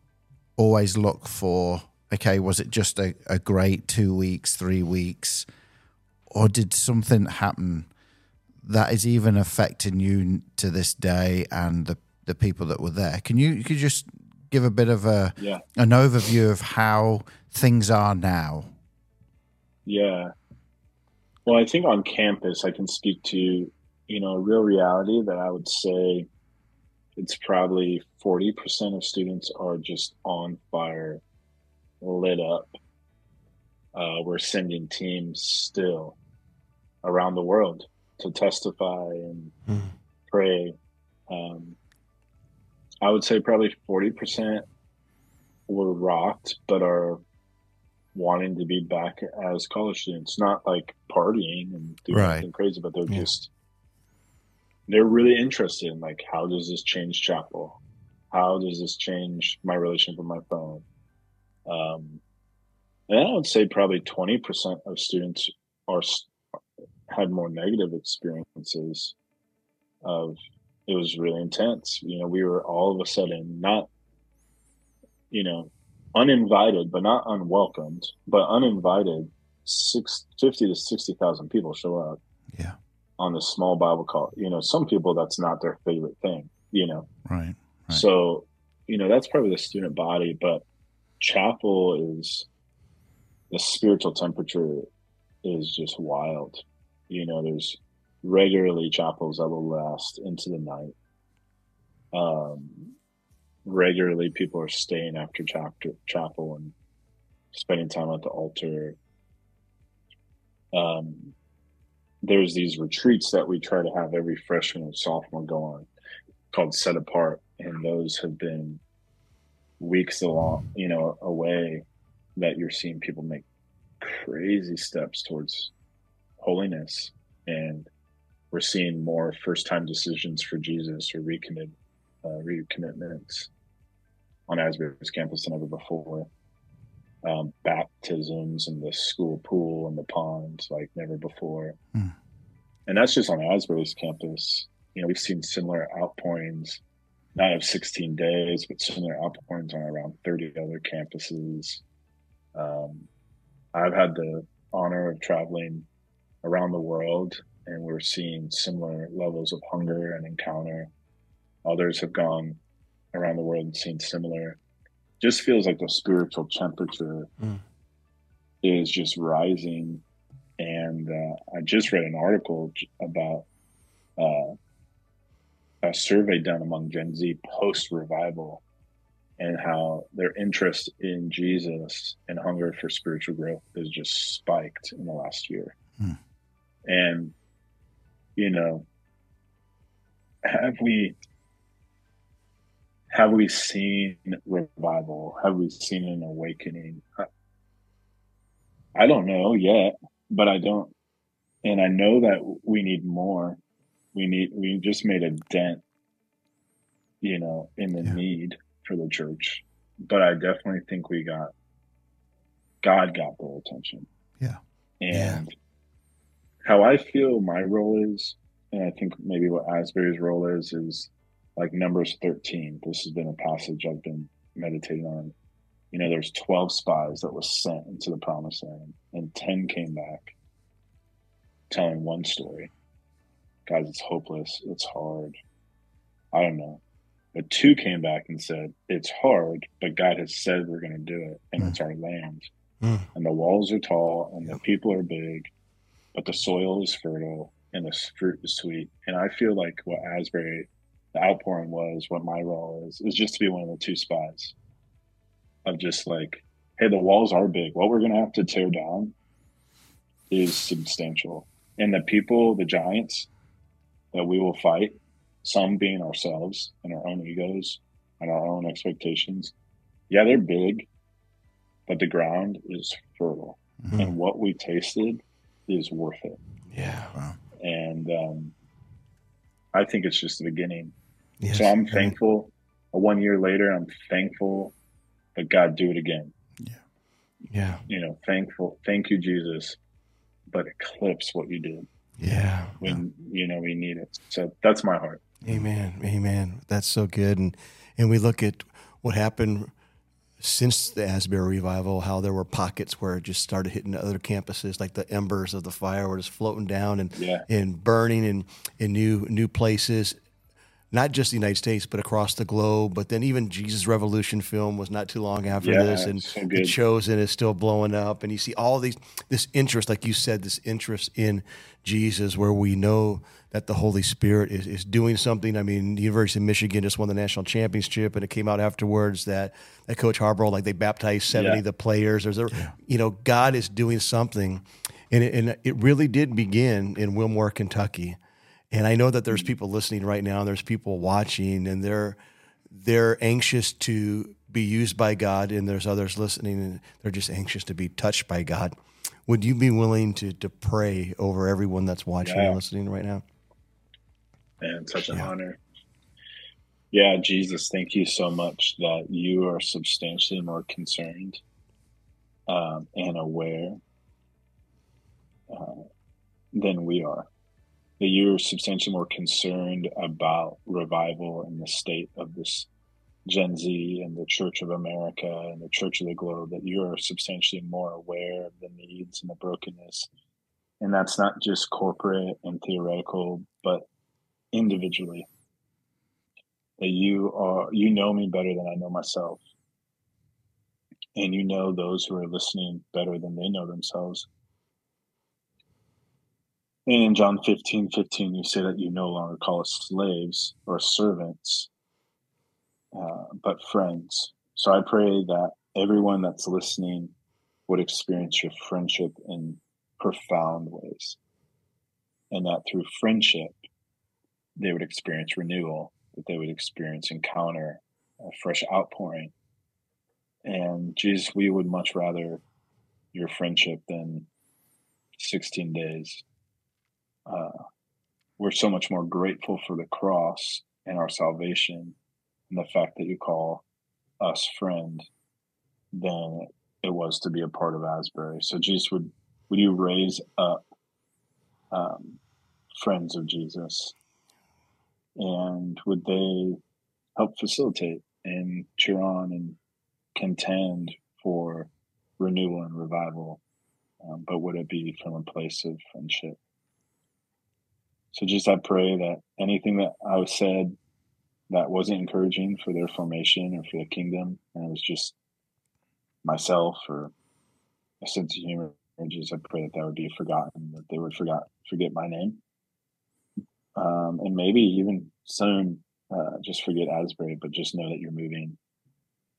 always look for okay, was it just a, a great two weeks, three weeks, or did something happen that is even affecting you to this day and the, the people that were there? Can you, could just give a bit of a yeah. an overview of how things are now? Yeah. Well, I think on campus, I can speak to, you know, a real reality that I would say it's probably 40% of students are just on fire, lit up. Uh, we're sending teams still around the world to testify and mm. pray. Um, I would say probably 40% were rocked, but are wanting to be back as college students, not like partying and doing right. anything crazy, but they're yeah. just they're really interested in like how does this change chapel how does this change my relationship with my phone um, and i would say probably 20% of students are had more negative experiences of it was really intense you know we were all of a sudden not you know uninvited but not unwelcomed but uninvited six, 50 to 60,000 people show up yeah on the small Bible call. You know, some people that's not their favorite thing, you know. Right. right. So, you know, that's probably the student body, but chapel is the spiritual temperature is just wild. You know, there's regularly chapels that will last into the night. Um, regularly people are staying after chapter chapel and spending time at the altar. Um, there's these retreats that we try to have every freshman and sophomore go on called Set Apart, and those have been weeks along, you know, away that you're seeing people make crazy steps towards holiness and we're seeing more first time decisions for Jesus or recommit uh, recommitments on Asbury's campus than ever before. Um, baptisms in the school pool and the ponds like never before. Mm. And that's just on Asbury's campus. You know, we've seen similar outpourings, not of 16 days, but similar outpourings on around 30 other campuses. Um, I've had the honor of traveling around the world and we're seeing similar levels of hunger and encounter. Others have gone around the world and seen similar. Just feels like the spiritual temperature mm. is just rising. And uh, I just read an article about uh, a survey done among Gen Z post revival and how their interest in Jesus and hunger for spiritual growth has just spiked in the last year. Mm. And you know, have we have we seen revival? Have we seen an awakening? I don't know yet, but I don't, and I know that we need more. We need, we just made a dent, you know, in the yeah. need for the church, but I definitely think we got, God got their attention. Yeah. And yeah how I feel my role is, and I think maybe what Asbury's role is, is like Numbers 13. This has been a passage I've been meditating on. You know, there's 12 spies that was sent into the promised land, and 10 came back telling one story. Guys, it's hopeless. It's hard. I don't know. But two came back and said, It's hard, but God has said we're going to do it, and mm. it's our land. Mm. And the walls are tall, and the people are big, but the soil is fertile and the fruit is sweet. And I feel like what Asbury, the outpouring was, what my role is, is just to be one of the two spies of just like, hey, the walls are big. What we're going to have to tear down is substantial. And the people, the giants that we will fight, some being ourselves and our own egos and our own expectations, yeah, they're big, but the ground is fertile. Mm-hmm. And what we tasted is worth it. Yeah. Wow. And um, I think it's just the beginning. Yes. So I'm thankful. One year later, I'm thankful that God do it again. Yeah. Yeah. You know, thankful. Thank you, Jesus. But eclipse what you did. Yeah. When you know we need it. So that's my heart. Amen. Amen. That's so good. And and we look at what happened since the Asbury revival, how there were pockets where it just started hitting other campuses, like the embers of the fire were just floating down and yeah. and burning in in new new places, not just the United States but across the globe. But then even Jesus Revolution film was not too long after yeah, this, and so the Chosen is still blowing up, and you see all these this interest, like you said, this interest in Jesus, where we know that the Holy Spirit is, is doing something. I mean, the University of Michigan just won the national championship, and it came out afterwards that, that Coach Harbaugh, like they baptized 70 yeah. of the players. There's a, yeah. you know, God is doing something. And it, and it really did begin in Wilmore, Kentucky. And I know that there's mm. people listening right now, and there's people watching, and they're they're anxious to be used by God, and there's others listening, and they're just anxious to be touched by God. Would you be willing to to pray over everyone that's watching yeah. and listening right now? and such an yeah. honor. Yeah, Jesus, thank you so much that you are substantially more concerned um, and aware uh, than we are. That you're substantially more concerned about revival in the state of this Gen Z and the Church of America and the Church of the Globe, that you're substantially more aware of the needs and the brokenness. And that's not just corporate and theoretical, but individually that you are you know me better than I know myself. And you know those who are listening better than they know themselves. And in John 15, 15, you say that you no longer call us slaves or servants, uh, but friends. So I pray that everyone that's listening would experience your friendship in profound ways. And that through friendship, they would experience renewal, that they would experience encounter, a fresh outpouring. And Jesus, we would much rather your friendship than 16 days. Uh, we're so much more grateful for the cross and our salvation and the fact that you call us friend than it was to be a part of Asbury. So, Jesus, would would you raise up um, friends of Jesus, and would they help facilitate and cheer on and contend for renewal and revival? Um, but would it be from a place of friendship? So, just I pray that anything that I said that wasn't encouraging for their formation or for the kingdom, and it was just myself or a sense of humor. Just I pray that that would be forgotten, that they would forgot forget my name, um, and maybe even soon uh, just forget Asbury, but just know that you're moving.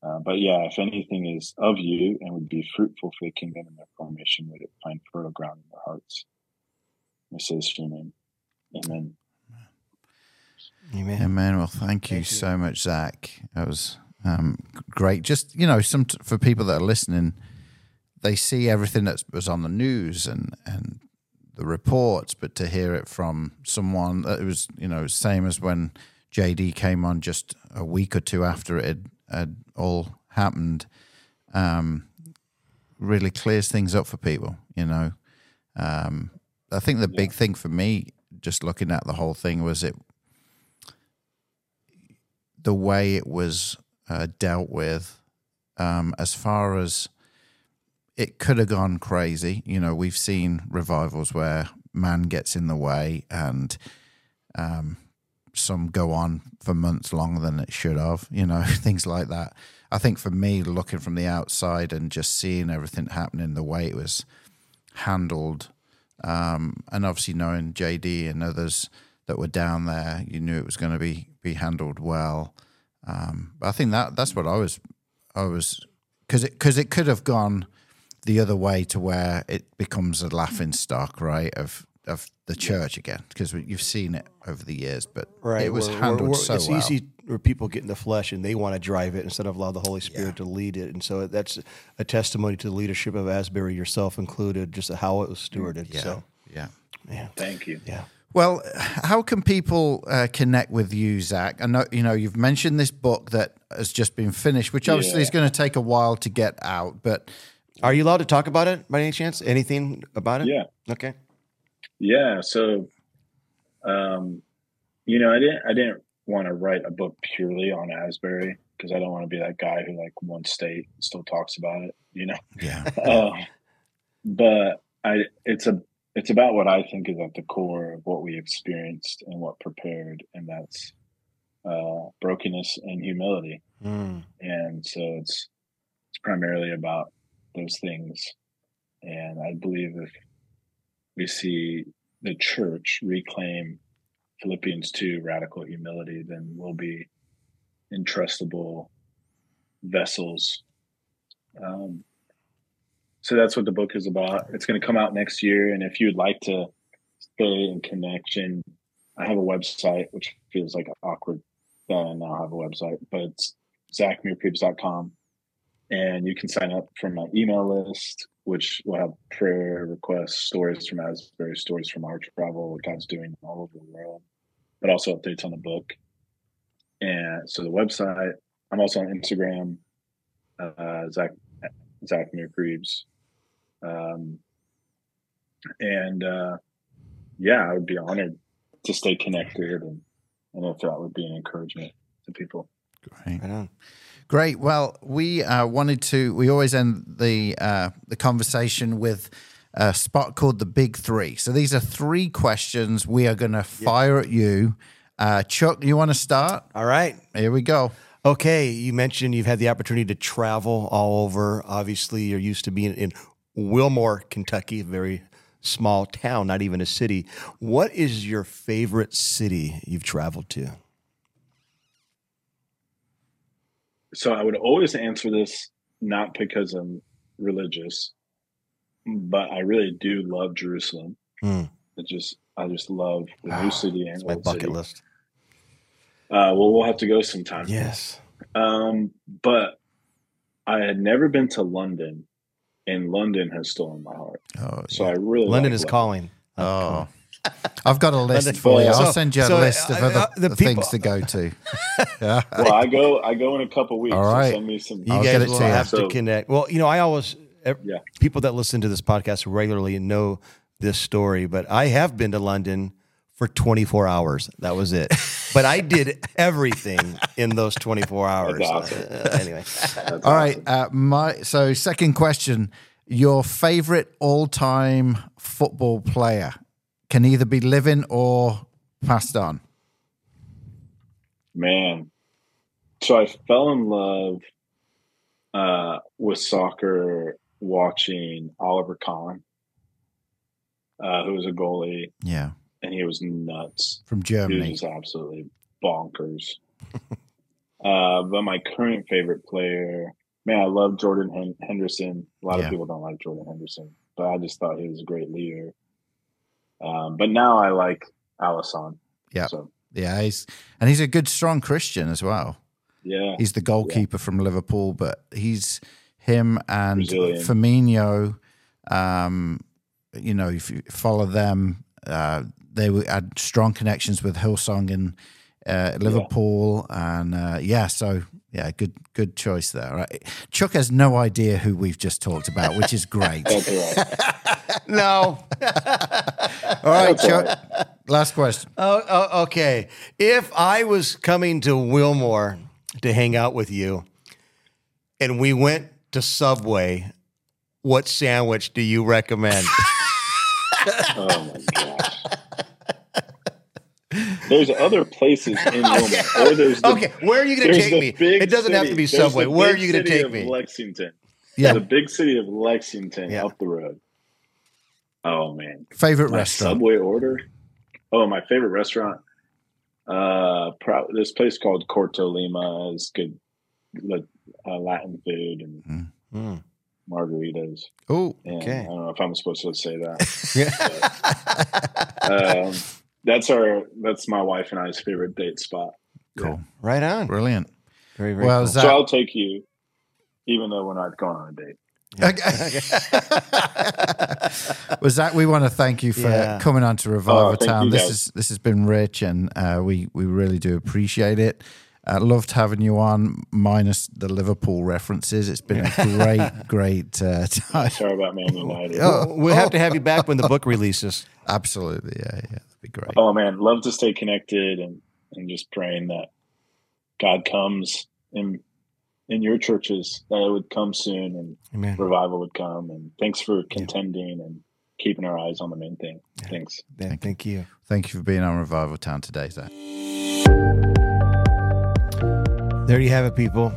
Uh, but yeah, if anything is of you and would be fruitful for the kingdom and their formation, would it find fertile ground in their hearts? This your name. Amen. Amen. Amen. Well, thank, thank you, you, so much, Zach. That was um, great. Just you know, some for people that are listening, they see everything that was on the news and and the reports, but to hear it from someone that it was you know same as when JD came on just a week or two after it had, had all happened, um, really clears things up for people. You know, um, I think the yeah. big thing for me, just looking at the whole thing, was it the way it was uh, dealt with um, as far as it could have gone crazy. You know, we've seen revivals where man gets in the way and um, some go on for months longer than it should have, you know, things like that. I think for me, looking from the outside and just seeing everything happening the way it was handled, um, and obviously knowing JD and others that were down there, you knew it was going to be be handled well. Um, I think that that's what I was, I was, because it because it could have gone the other way to where it becomes a laughing stock, right? Of of the church again, because you've seen it over the years, but right. it was we're, handled we're, so it's well. easy where people get in the flesh and they want to drive it instead of allow the Holy Spirit yeah. to lead it, and so that's a testimony to the leadership of Asbury, yourself included, just how it was stewarded. Yeah. So, yeah, yeah, thank you. Yeah. Well, how can people uh, connect with you, Zach? I know you know you've mentioned this book that has just been finished, which obviously yeah. is going to take a while to get out. But are you allowed to talk about it by any chance? Anything about it? Yeah. Okay. Yeah. So, um, you know, I didn't I didn't want to write a book purely on Asbury because I don't want to be that guy who like one state still talks about it. You know. Yeah. uh, but I it's a it's about what I think is at the core of what we experienced and what prepared, and that's uh, brokenness and humility. Mm. And so it's it's primarily about those things. And I believe if we see the church reclaim Philippians 2 radical humility, then we'll be entrustable vessels um, so that's what the book is about. It's going to come out next year. And if you'd like to stay in connection, I have a website, which feels like awkward that I now have a website, but it's zachmeerkreebs.com. And you can sign up for my email list, which will have prayer requests, stories from Asbury, stories from our travel, what God's doing all over the world, but also updates on the book. And so the website, I'm also on Instagram, uh, Zach Zach Creeps. Um, and uh, yeah, I would be honored to stay connected and, and if that would be an encouragement to people. Great. Right Great. Well, we uh, wanted to. We always end the uh, the conversation with a spot called the Big Three. So these are three questions we are going to fire yep. at you. Uh, Chuck, you want to start? All right. Here we go. Okay, you mentioned you've had the opportunity to travel all over. Obviously, you're used to being in Wilmore, Kentucky, a very small town, not even a city. What is your favorite city you've traveled to? So I would always answer this not because I'm religious, but I really do love Jerusalem. Mm. It just I just love the new city and It's my bucket city. list. Uh, well, we'll have to go sometime. Yes. Um, but I had never been to London, and London has stolen my heart. Oh, So yeah. I really London like is calling. oh. I've got a list London- for you. So- I'll send you a so, list of uh, other uh, the things to go to. Yeah. Well, I go I go in a couple weeks. All so send me some. You I'll guys get it will to you. have to So- connect. Well, you know, I always ev- Yeah. people that listen to this podcast regularly know this story, but I have been to London for 24 hours. That was it. but I did everything in those 24 hours. awesome. Uh, anyway, That's All right. awesome. Uh, my so second question: Your favorite all-time football player can either be living or passed on. Man. So I fell in love uh, with soccer watching Oliver Kahn, uh, who was a goalie, Yeah, and he was nuts. from He was Germany. absolutely bonkers. uh, but my current favorite player, man, I love Jordan Henderson. A lot Yeah. of people don't like Jordan Henderson, but I just thought he was a great leader. Um, but now I like Alisson. Yeah. So Yeah, he's and he's a good, strong Christian as well. yeah, He's the goalkeeper from Liverpool, but he's him and Brazilian. Firmino. Um, you know, if you follow them, uh, they had strong connections with Hillsong in uh, Liverpool, and uh, yeah, so yeah, good good choice there. Right? Chuck has no idea who we've just talked about, which is great. that's all right. no. All right, That's Chuck. Last question. Oh, oh, okay. If I was coming to Wilmore to hang out with you and we went to Subway, what sandwich do you recommend? Oh my gosh. There's other places in Wilmore, or there's the, okay, where are you going to take the me? big It doesn't have to be Subway. the Where are you going to take of me? Lexington. Yeah. the big city of Lexington Yeah. up the road. Oh man, Favorite my restaurant? Subway order. Oh, my favorite restaurant. Uh, pro- this place called Corto Lima is good, like uh, Latin food and Mm. margaritas. Oh, And Okay. I don't know if I'm supposed to say that. Yeah. um, that's our that's my wife and I's favorite date spot. cool, right on. brilliant. Very, very Well, cool. Zach, So I'll take you, even though we're not going on a date. Okay. well, Zach, we want to thank you for Yeah. coming on to Revival Oh, Town. This is this has been rich, and uh, we we really do appreciate it. Uh, loved having you on, minus the Liverpool references. It's been a great, great uh, time. Sorry about Man United. Oh. Oh. we'll have to have you back when the book releases. Absolutely, yeah, yeah, that'd be great. Oh, man, love to stay connected and and just praying that God comes in in your churches that it would come soon and Amen. revival would come. And thanks for contending and keeping our eyes on the main thing. Thanks. Yeah, thank you. Thank you for being on Revival Town today, Zach. There you have it, people.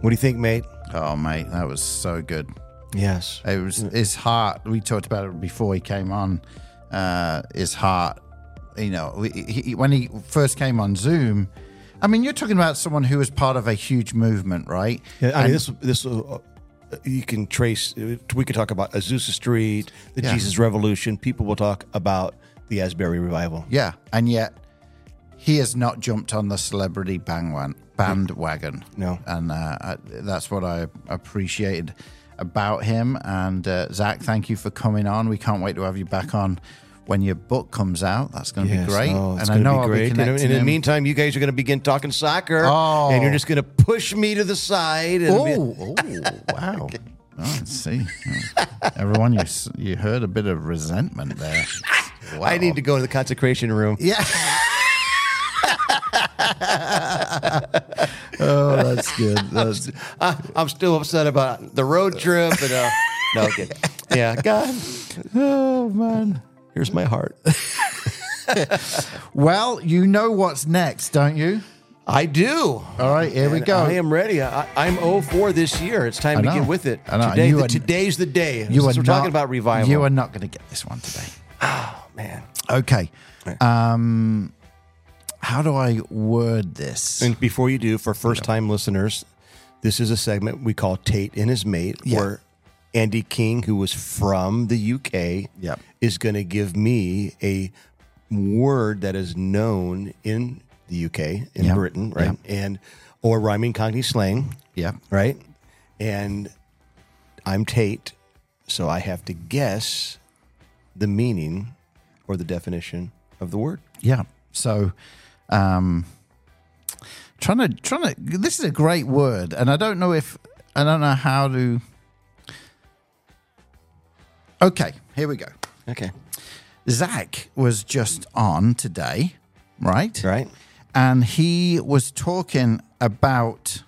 What do you think, mate? Oh, mate, that was so good. Yes. It was his heart. We talked about it before he came on. Uh, his heart, you know, he, he, when he first came on Zoom. I mean, you're talking about someone who was part of a huge movement, right? Yeah, I mean, And- this this uh, you can trace. We could talk about Azusa Street, the Yeah. Jesus Revolution. People will talk about the Asbury revival. Yeah, and yet he has not jumped on the celebrity bandwagon. bandwagon. No. and uh, I, that's what I appreciated about him. And uh, Zach, thank you for coming on. We can't wait to have you back on when your book comes out. That's going to Yes. be great. Oh, and I know I'll great. be And, connecting in the meantime, you guys are going to begin talking soccer, Oh. and you're just going to push me to the side. Oh, oh, wow. Oh, let's see. Oh. Everyone, you you heard a bit of resentment there. Wow. I need to go to the consecration room. Yeah. that's good. That's, I, I'm still upset about the road trip. And, uh, no, okay. Yeah, God, oh man. here's my heart. Well, you know what's next, don't you? I do. All right, here we go. I am ready. I, I'm 04 this year. It's time to get with it. Today, the- are- today's the day. You are we're not- talking about revival. You are not going to get this one today. Oh, man. Okay. Um, how do I word this? And before you do, for first time listeners, this is a segment we call Tate and his mate, Yeah. where Andy King, who was from the UK, Yep. is going to give me a word that is known in the UK, in Yep. Britain, right? And or rhyming Cockney slang, Yeah. right? And I'm Tate, so I have to guess the meaning or the definition of the word. Yeah. So, um, trying to trying to. This is a great word, and I don't know if I don't know how to. Okay, here we go. Okay. Zach was just on today, right? Right? And he was talking about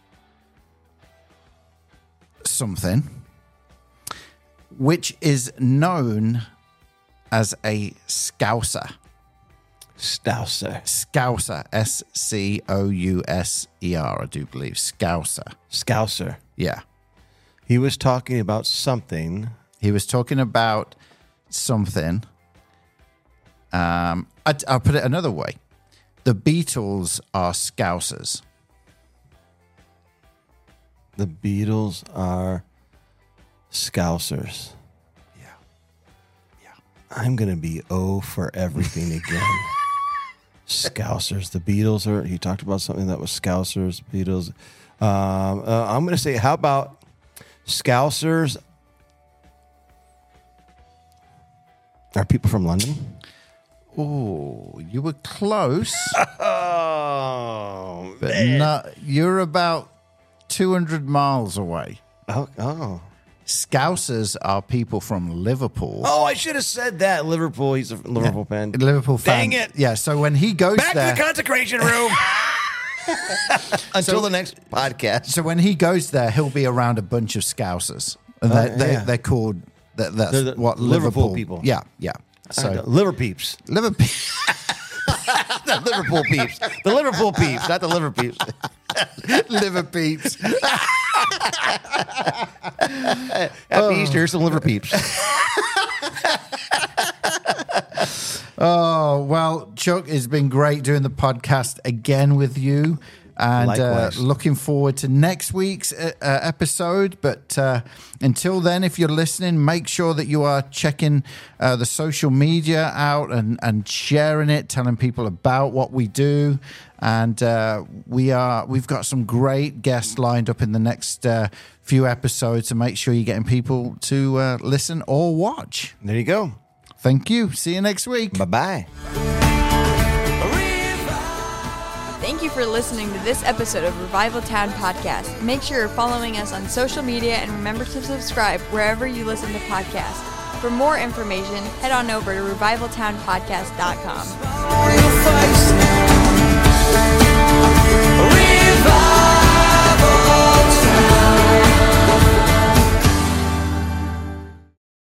something which is known as a scouser. Stouser. Scouser, S C O U S E R, I do believe. Scouser. Scouser. Yeah. He was talking about something. He was talking about something. Um, I, I'll put it another way. The Beatles are Scousers. The Beatles are Scousers. Yeah. Yeah. I'm going to be O for everything again. Scousers. The Beatles are, he talked about something that was Scousers, Beatles. Um, uh, I'm going to say, how about Scousers are people from London? Oh, you were close, Oh, but not, you're about 200 miles away. oh, oh. Scousers are people from Liverpool. Oh, I should have said that. Liverpool. He's a Liverpool fan. Liverpool fan. Dang it. Yeah, so when he goes Back there, to the consecration room. Until the next podcast. so when he goes there, he'll be around a bunch of Scousers, and they're, Uh, yeah. they're called. That, that's They're the what Liverpool Liverpool people. Yeah, yeah. So, So liver peeps. Liverpool. The Liverpool peeps. The Liverpool peeps, not the liver peeps. liver peeps. Happy Easter, some liver peeps. Oh well, Chuck, it's been great doing the podcast again with you, and uh, looking forward to next week's uh, uh, episode. But uh, until then, if you're listening, make sure that you are checking uh, the social media out and and sharing it, telling people about what we do. And uh, we are we've got some great guests lined up in the next uh, few episodes to make sure you're getting people to uh, listen or watch. There you go. Thank you. See you next week. Bye bye. Thank you for listening to this episode of Revival Town Podcast. Make sure you're following us on social media and remember to subscribe wherever you listen to podcasts. For more information, head on over to revivaltownpodcast.com.